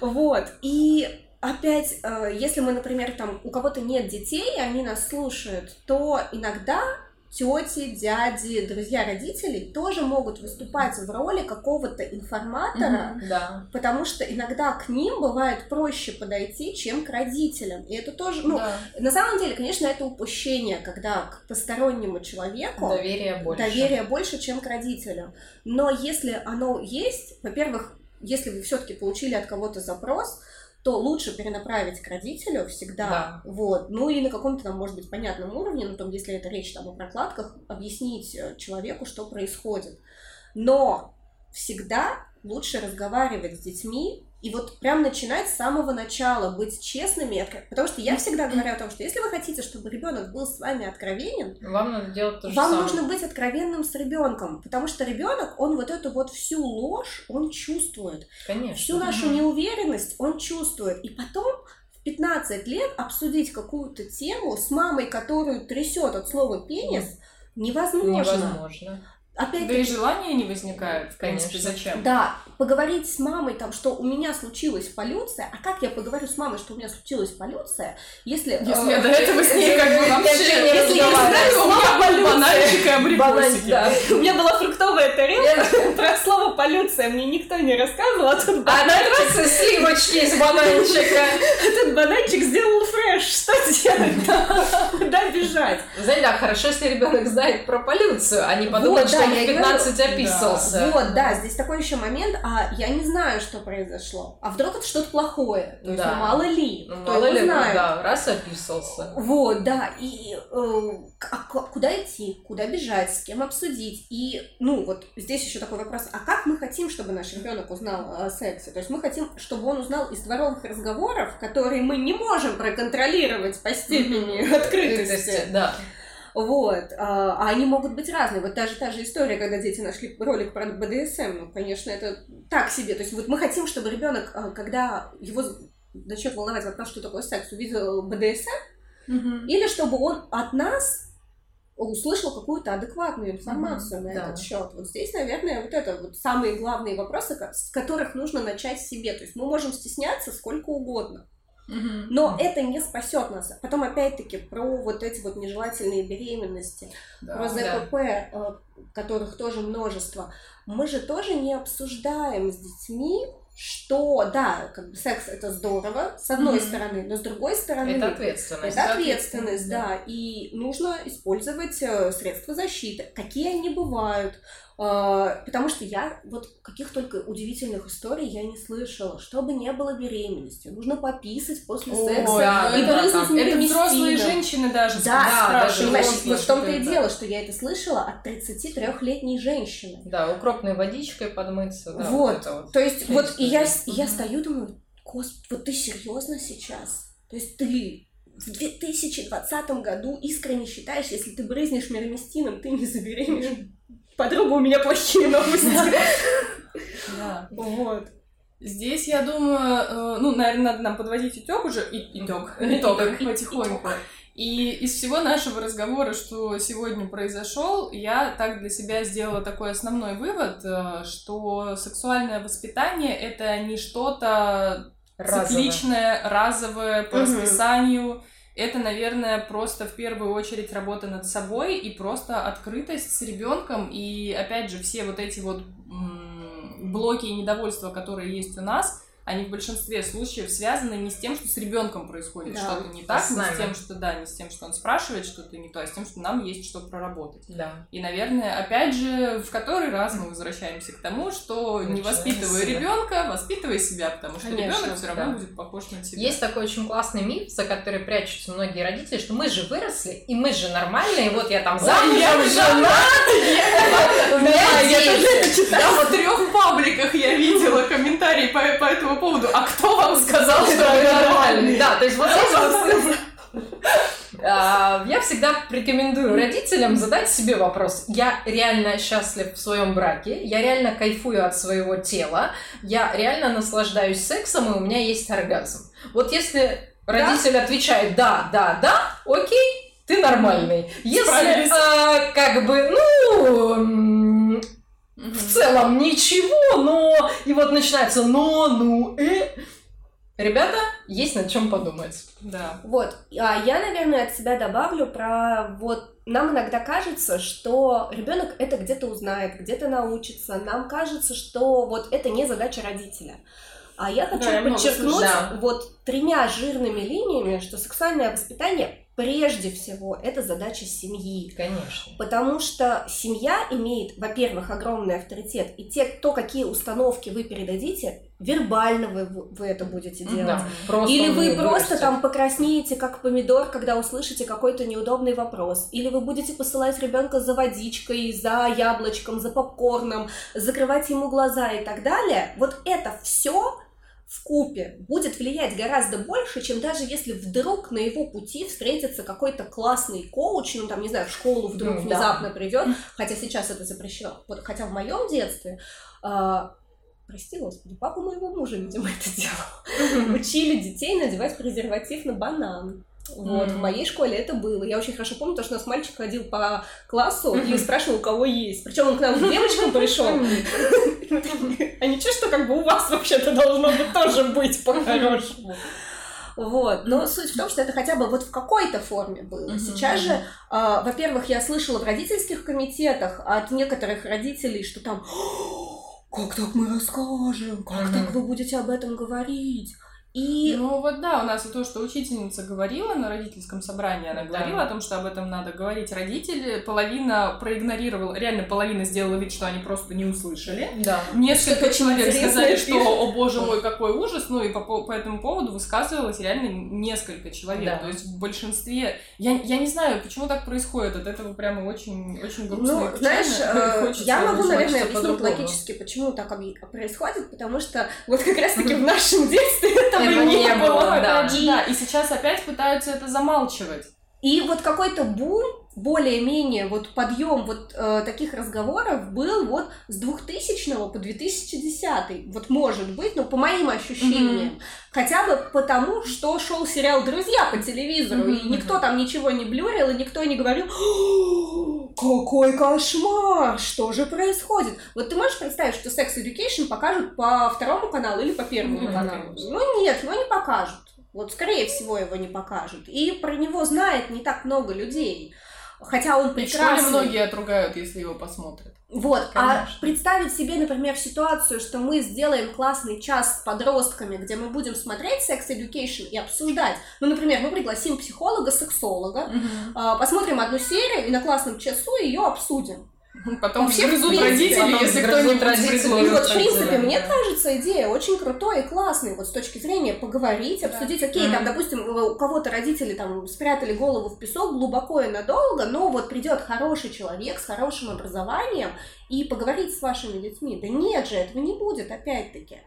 Вот. И опять, э, если мы, например, там у кого-то нет детей, и они нас слушают, то иногда тети, дяди, друзья родителей тоже могут выступать в роли какого-то информатора, Да. потому что иногда к ним бывает проще подойти, чем к родителям. И это тоже, ну, Да. на самом деле, конечно, это упущение, когда к постороннему человеку Доверие больше. доверие больше, чем к родителям. Но если оно есть, во-первых, если вы все-таки получили от кого-то запрос, то лучше перенаправить к родителю всегда. Да. Вот. Ну и на каком-то там, может быть, понятном уровне, ну там, если это речь там о прокладках, объяснить э, человеку, что происходит. Но всегда лучше разговаривать с детьми и вот прям начинать с самого начала, быть честными, потому что я всегда говорю о том, что если вы хотите, чтобы ребенок был с вами откровенен, Вам надо делать то же вам самое. нужно быть откровенным с ребенком, потому что ребенок, он вот эту вот всю ложь, он чувствует, Конечно. всю нашу неуверенность он чувствует, и потом в 15 лет обсудить какую-то тему с мамой, которую трясет от слова пенис, невозможно. Невозможно. Опять Да и желания не возникает, в принципе, Конечно. зачем? да, поговорить с мамой там, что у меня случилась полюция, а как я поговорю с мамой, что у меня случилась полюция, если... Если э, я до этого с ней как бы вообще Если не я знаю у меня бананчик и. *laughs* У меня была фруктовая тарелка, про слово полюция мне никто не рассказывал, а тут А бананчик сливочки из бананчика. *laughs* Этот бананчик сделал фреш. Что делать? Куда *laughs* бежать? Знаете, да, хорошо, если ребенок знает про полюцию, а не подумает, что он в я и 15 говорю. описался. Вот, да, здесь такой еще момент, а я не знаю, что произошло. А вдруг это что-то плохое? То есть, Да. ну, мало ли, Ну, кто мало его ли, знает. да, раз описался. Вот, да, и э, а куда идти, куда бежать, с кем обсудить. И, ну, вот здесь еще такой вопрос, а как мы хотим, чтобы наш ребенок узнал о сексе? То есть мы хотим, чтобы он узнал из дворовых разговоров, которые мы не можем проконтролировать по степени открытости. Да. Вот, а а они могут быть разные. Вот даже та же история, когда дети нашли ролик про БДСМ, ну, конечно, это так себе. То есть вот мы хотим, чтобы ребенок, а, когда его начнет волновать вопрос, что такое секс, увидел БДСМ, Мгм. или чтобы он от нас услышал какую-то адекватную информацию mm-hmm, на да. этот счет. Вот здесь, наверное, вот это вот самые главные вопросы, с которых нужно начать себе. То есть мы можем стесняться сколько угодно. Mm-hmm. Но это не спасет нас. Потом, опять-таки, про вот эти вот нежелательные беременности, да, про ЗПП, да. Э, которых тоже множество. Мы же тоже не обсуждаем с детьми что, да, как бы секс это здорово, с одной mm-hmm. стороны, но с другой стороны... Это ответственность. Это ответственность, да. да. И нужно использовать э, средства защиты. Какие они бывают? А, потому что я вот каких только удивительных историй я не слышала. Чтобы не было беременности, нужно пописать после Ой, секса да, и это, это взрослые женщины даже. Да, да понимаешь, вот в том-то и дело, что я это слышала от 33-летней женщины. Да, укропной водичкой подмыться. Да, вот, вот, вот. то есть вот и я, и я стою, думаю, господи, вот ты серьезно сейчас? То есть ты в 2020 году искренне считаешь, если ты брызнешь мироместином, ты не забеременеешь подруга, у меня плохие новости. Да. Вот. Здесь, я думаю, э, ну, наверное, надо нам подводить итог уже, и, итог, итог, потихоньку. И из всего нашего разговора, что сегодня произошел, я так для себя сделала такой основной вывод, э, что сексуальное воспитание это не что-то цикличное, разовое, по расписанию, это, наверное, просто в первую очередь работа над собой и просто открытость с ребенком. И опять же, все вот эти вот блоки и недовольства, которые есть у нас, они в большинстве случаев связаны не с тем, что с ребенком происходит да. что-то не так, не с тем, что да, не с тем, что он спрашивает что-то не то, а с тем, что нам есть что проработать. Да. И, наверное, опять же, в который раз мы возвращаемся к тому, что Начинаем не воспитывай ребенка, воспитывай себя, потому что ребенок все равно да. будет похож на тебя. Есть такой очень классный миф, за который прячутся многие родители, что мы же выросли, и мы же нормальные, вот я там замужем, жена, у меня *laughs* дети. *laughs* Да, в трех пабликах я видела комментарии по этому поводу. А кто вам сказал, что вы нормальный? Да, то есть вот здесь *laughs* а, я всегда рекомендую родителям задать себе вопрос. Я реально счастлив в своем браке, я реально кайфую от своего тела, я реально наслаждаюсь сексом, и у меня есть оргазм. Вот если родитель отвечает «да, да, да», окей, ты нормальный. Если э, как бы, ну, в целом ничего, но и вот начинается но, ну, э. Ребята, есть над чем подумать. Да. Вот. А я, наверное, от себя добавлю про вот нам иногда кажется, что ребенок это где-то узнает, где-то научится. Нам кажется, что вот это не задача родителя. А я хочу да, подчеркнуть да. вот тремя жирными линиями, что сексуальное воспитание прежде всего это задача семьи. Конечно. Потому что семья имеет, во-первых, огромный авторитет, и те, кто какие установки вы передадите, вербально вы, вы это будете делать. Да, Или вы просто вырастет. там покраснеете, как помидор, когда услышите какой-то неудобный вопрос. Или вы будете посылать ребенка за водичкой, за яблочком, за попкорном, закрывать ему глаза и так далее. Вот это все в купе будет влиять гораздо больше, чем даже если вдруг на его пути встретится какой-то классный коуч, ну там, не знаю, в школу вдруг mm, внезапно да. придет, хотя сейчас это запрещено. Вот, хотя в моем детстве э, прости господи, папа моего мужа, видимо, это делал. Учили детей надевать презерватив на банан. Вот, mm-hmm. в моей школе это было. Я очень хорошо помню, потому что у нас мальчик ходил по классу mm-hmm. и спрашивал, у кого есть. Причем он к нам с девочкам пришел. А ничего, что как бы у вас вообще-то должно быть тоже быть по-хорошему. Вот. Но суть в том, что это хотя бы вот в какой-то форме было. Mm-hmm. Сейчас же, э, во-первых, я слышала в родительских комитетах от некоторых родителей, что там как так мы расскажем, как mm-hmm. так вы будете об этом говорить, и... Ну вот да, у нас и то, что учительница говорила на родительском собрании, она да. говорила о том, что об этом надо говорить родители, половина проигнорировала, реально половина сделала вид, что они просто не услышали. Да. Несколько человек сказали, что «О боже мой, какой ужас!» Ну и по, по этому поводу высказывалось реально несколько человек. Да. То есть в большинстве... Я, я не знаю, почему так происходит, от этого прямо очень, очень грустно Ну, знаешь, э, я могу, наверное, объяснить логически, почему так происходит, потому что вот как раз-таки в нашем детстве это *laughs* этого не было. Да. И, да, и сейчас опять пытаются это замалчивать. И вот какой-то бум более-менее вот подъем вот э, таких разговоров был вот с 2000 по 2010. Вот может быть, ну, по моим ощущениям. Mm-hmm. Хотя бы потому, что шел сериал «Друзья» по телевизору, mm-hmm. и никто там ничего не блюрил, и никто не говорил «Какой кошмар! Что же происходит?» Вот ты можешь представить, что Sex Education покажут по второму каналу или по первому mm-hmm. каналу? Ну нет, ну не покажут. Вот, скорее всего, его не покажут. И про него знает не так много людей. Хотя он прекрасный. В многие отругают, если его посмотрят. Вот, а Конечно. а представить себе, например, ситуацию, что мы сделаем классный час с подростками, где мы будем смотреть Sex Education и обсуждать. Ну, например, мы пригласим психолога, сексолога, угу. посмотрим одну серию и на классном часу ее обсудим. *laughs* Потом Вообще, грызут родители, если кто-нибудь родители. И вот, в принципе, мне кажется, идея очень крутой и классной, вот с точки зрения поговорить, обсудить, да. окей, mm-hmm. там, допустим, у кого-то родители там спрятали голову в песок глубоко и надолго, но вот придет хороший человек с хорошим образованием и поговорить с вашими детьми. Да нет же, этого не будет, опять-таки.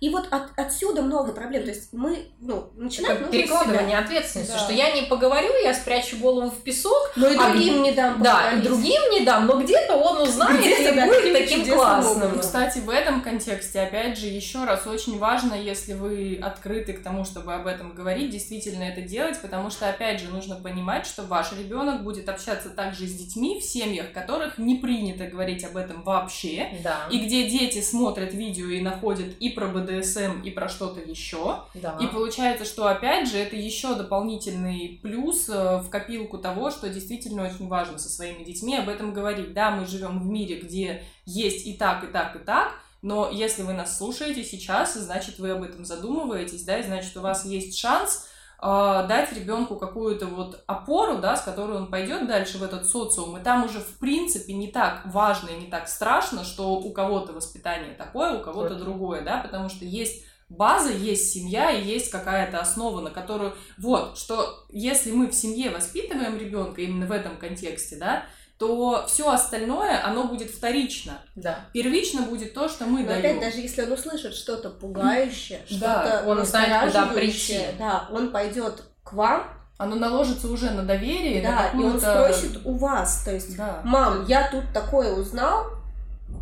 И вот от, отсюда много проблем. То есть мы, ну, начинаем... Это перекладывание ответственности, да. что я не поговорю, я спрячу голову в песок. Но и а другим а, не дам Да, и другим не дам, но где-то он узнает где и да, будет таким классным. Кстати, в этом контексте, опять же, еще раз, очень важно, если вы открыты к тому, чтобы об этом говорить, действительно это делать, потому что, опять же, нужно понимать, что ваш ребенок будет общаться также с детьми в семьях, в которых не принято говорить об этом вообще, да. и где дети смотрят видео и находят и про БДСМ, БДСМ и про что-то еще. Да. И получается, что опять же это еще дополнительный плюс э, в копилку того, что действительно очень важно со своими детьми об этом говорить. Да, мы живем в мире, где есть и так, и так, и так, но если вы нас слушаете сейчас, значит вы об этом задумываетесь, да, и значит у вас есть шанс дать ребенку какую-то вот опору, да, с которой он пойдет дальше в этот социум, и там уже в принципе не так важно и не так страшно, что у кого-то воспитание такое, у кого-то другое, да, потому что есть база, есть семья и есть какая-то основа, на которую... Вот, что если мы в семье воспитываем ребенка именно в этом контексте, да, то все остальное, оно будет вторично. Да. Первично будет то, что мы Но даем. опять, даже если он услышит что-то пугающее, да, что-то он знает, куда прийти. Да, он пойдет к вам, оно наложится уже на доверие, да, на и он спросит у вас, то есть, да. мам, я тут такое узнал,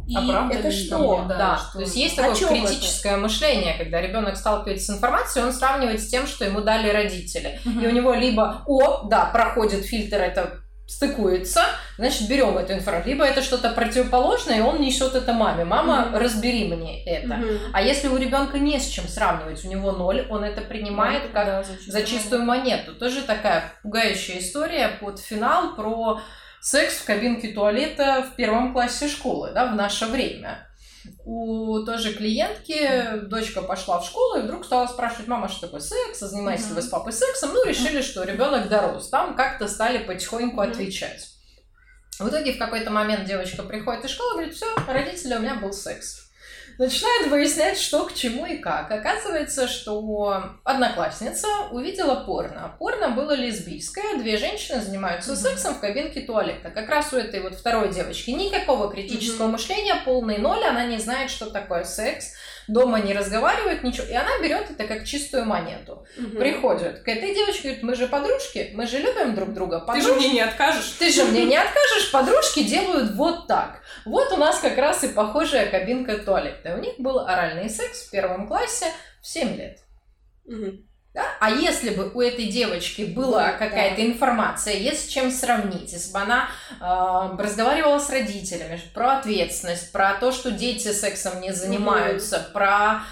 и а правда это что? Да, да. Что? то есть есть такое критическое это? мышление, когда ребенок сталкивается с информацией, он сравнивает с тем, что ему дали родители. Угу. И у него либо, о, да, проходит фильтр, это стыкуется, значит, берем эту информацию. Либо это что-то противоположное, и он несет это маме. Мама, mm-hmm. разбери мне это. Mm-hmm. А если у ребенка не с чем сравнивать, у него ноль, он это принимает mm-hmm. как да, за, чистую за чистую монету. Тоже такая пугающая история под финал про секс в кабинке туалета в первом классе школы, да, в наше время у тоже клиентки дочка пошла в школу и вдруг стала спрашивать, мама, что такое секс, занимаетесь ли вы с папой сексом? Ну, решили, что ребенок дорос. Там как-то стали потихоньку отвечать. В итоге в какой-то момент девочка приходит из школы и говорит, все, родители, у меня был секс начинает выяснять, что к чему и как. Оказывается, что одноклассница увидела порно. Порно было лесбийское, две женщины занимаются сексом в кабинке туалета. Как раз у этой вот второй девочки никакого критического мышления, полный ноль, она не знает, что такое секс дома не разговаривают, ничего. И она берет это как чистую монету. Угу. Приходит к этой девочке, говорит, мы же подружки, мы же любим друг друга. Подружки, Ты же мне не откажешь. Ты же мне не *laughs* откажешь. Подружки делают вот так. Вот у нас как раз и похожая кабинка туалета. У них был оральный секс в первом классе в 7 лет. Угу. Да? А если бы у этой девочки была какая-то да. информация, есть с чем сравнить, если бы она э, разговаривала с родителями про ответственность, про то, что дети сексом не занимаются, mm про,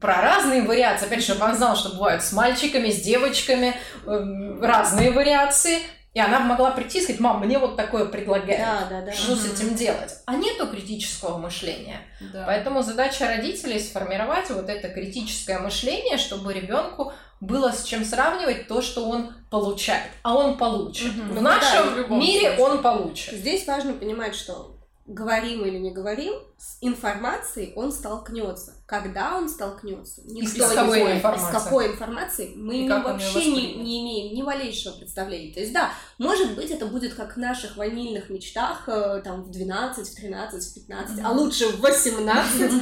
про разные вариации, опять же, чтобы она знала, что бывают с мальчиками, с девочками, э, разные вариации, и она могла прийти и сказать, мам, мне вот такое предлагают. Да, да, да. Что угу. с этим делать? А нету критического мышления. Да. Поэтому задача родителей сформировать вот это критическое мышление, чтобы ребенку было с чем сравнивать то, что он получает. А он получит. Угу. В ну, нашем да, в мире случае. он получит. Здесь важно понимать, что говорим или не говорим, с информацией он столкнется. Когда он столкнется, никто с какой, не информации? с какой информацией мы не, вообще не, не имеем ни малейшего представления. То есть, да, может быть, это будет как в наших ванильных мечтах, э, там, в 12, в 13, в 15, mm-hmm. а лучше в 18.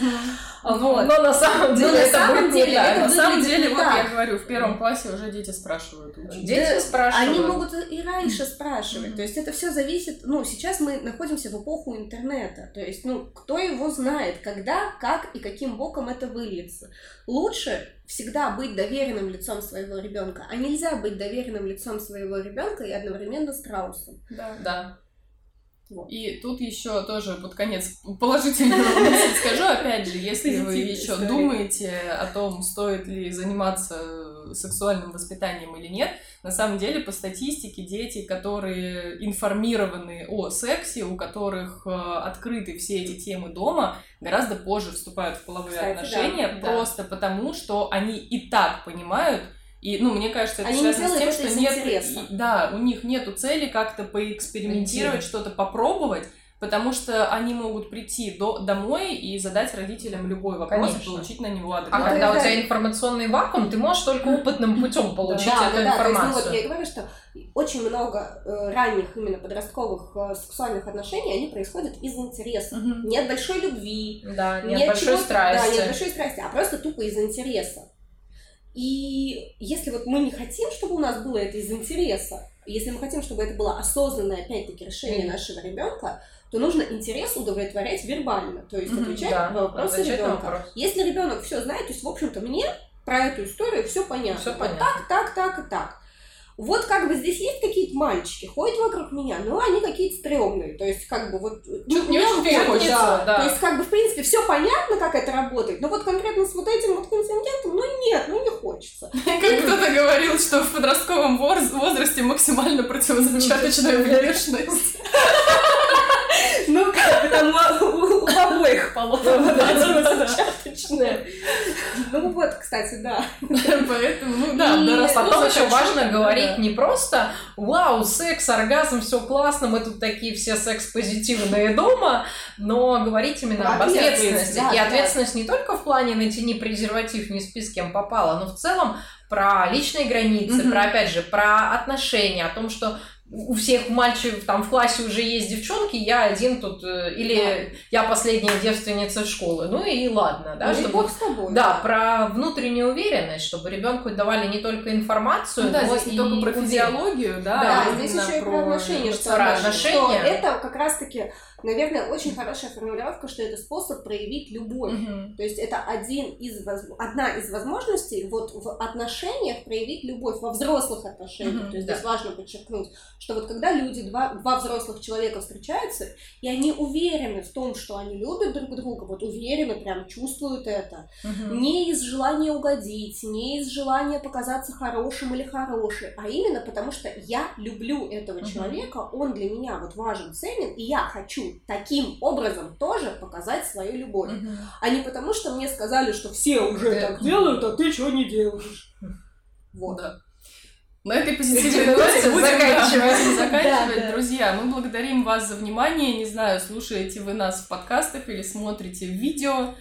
Вот. Но на самом деле Но на это самом будет деле не это На самом деле, не вот я говорю, в первом классе уже дети спрашивают. Дети спрашивают. Они могут и раньше спрашивать. То есть это все зависит. Ну, сейчас мы находимся в эпоху интернета. То есть, ну, кто его знает, когда, как и каким боком это выльется. Лучше всегда быть доверенным лицом своего ребенка, а нельзя быть доверенным лицом своего ребенка и одновременно страусом. Да. Да. Вот. И тут еще тоже под конец положительную мысль скажу, опять же, если вы еще думаете о том, стоит ли заниматься сексуальным воспитанием или нет, на самом деле по статистике дети, которые информированы о сексе, у которых э, открыты все эти темы дома, гораздо позже вступают в половые Кстати, отношения, да. просто потому, что они и так понимают, и, ну, мне кажется, это Они не связано с тем, что нет, да, у них нету цели как-то поэкспериментировать, что-то попробовать, потому что они могут прийти до, домой и задать родителям любой вопрос Конечно. и получить на него А ответ. Ну, когда у тебя информационный вакуум, ты можешь только опытным путем получить да, эту да, да, то есть, ну, информацию. вот я говорю, что очень много э, ранних именно подростковых э, сексуальных отношений, они происходят из интереса. Мгм. Нет большой любви, Да, нет нет большой чего-то- Да, страсти. нет большой страсти, а просто тупо из интереса. И если вот мы не хотим, чтобы у нас было это из интереса, если мы хотим, чтобы это было осознанное, опять-таки, решение нашего ребенка, то нужно интерес удовлетворять вербально, то есть отвечать да, на вопросы ребенка. вопросы. Если ребенок все знает, то есть, в общем-то, мне про эту историю все понятно. Вот понятно. так, так, так и так. Вот как бы здесь есть какие-то мальчики, ходят вокруг меня, но они какие-то стрёмные. То есть, как бы вот... Чё-то не очень хочется, да. да. То есть, как бы, в принципе, все понятно, как это работает, но вот конкретно с вот этим вот контингентом, ну нет, ну не хочется. *laughs* Как кто-то говорил, что в подростковом воз- возрасте максимально противозачаточная внешность. *laughs* Ну, как бы там у обоих полов зачаточная. Ну вот, кстати, да. Поэтому, ну да, Потом ну, еще важно говорить не просто «Вау, секс, оргазм, все классно, мы тут такие все секс-позитивные дома», но говорить именно об ответственности. И ответственность не только в плане «натяни презерватив, не спи с кем попало», но в целом про личные границы, про, опять же, про отношения, о том, что у всех мальчиков там в классе уже есть девчонки, я один тут, э, или я последняя девственница школы. Ну и ладно, да, Ну чтобы бог с тобой. да, про внутреннюю уверенность, чтобы ребенку давали не только информацию, Ну да, но здесь не и только про физиологию, да, Да, здесь еще и про отношения, что, про отношения. что это как раз-таки, наверное, очень хорошая формулировка, что это способ проявить любовь. Мгм. То есть это один из, одна из возможностей вот в отношениях проявить любовь, во взрослых отношениях. Мгм, То есть да. здесь важно подчеркнуть, что вот когда люди, два, два взрослых человека встречаются, и они уверены в том, что они любят друг друга, вот уверены, прям чувствуют это, Мгм. не из желания угодить, не из желания показаться хорошим или хорошей, а именно потому что я люблю этого Мгм. человека, он для меня вот важен, ценен, и я хочу таким образом тоже показать свою любовь. Мгм. А не потому, что мне сказали, что все уже Да. так делают, а ты чего не делаешь. Вот. Да. На этой позитивной ноте будем заканчивать. заканчивать. Да, да. Друзья, мы благодарим вас за внимание. Не знаю, слушаете вы нас в подкастах или смотрите видео.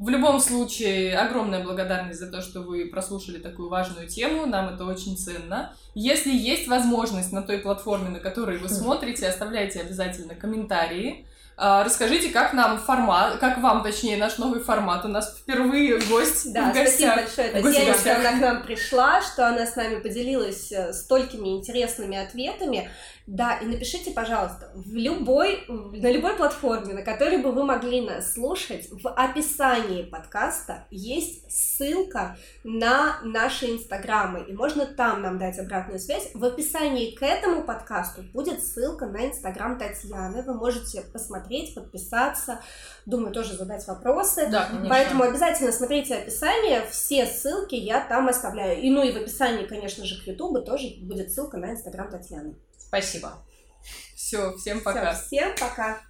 В любом случае, огромная благодарность за то, что вы прослушали такую важную тему. Нам это очень ценно. Если есть возможность на той платформе, на которой вы *laughs* смотрите, оставляйте обязательно комментарии. А, Расскажите, как нам формат, как вам, точнее, наш новый формат. У нас впервые гость Да, в спасибо гостях. большое В Татьяне, что она к нам пришла, что она с нами поделилась э, столькими интересными ответами. Да, и напишите, пожалуйста, в любой, на любой платформе, на которой бы вы могли нас слушать, в описании подкаста есть ссылка на наши инстаграмы, и можно там нам дать обратную связь. В описании к этому подкасту будет ссылка на инстаграм Татьяны. Вы можете посмотреть, подписаться, думаю, тоже задать вопросы. Да, конечно. Поэтому обязательно смотрите описание, все ссылки я там оставляю. И ну и в описании, конечно же, к Ютубу тоже будет ссылка на инстаграм Татьяны. Спасибо. Все, всем пока. всем пока.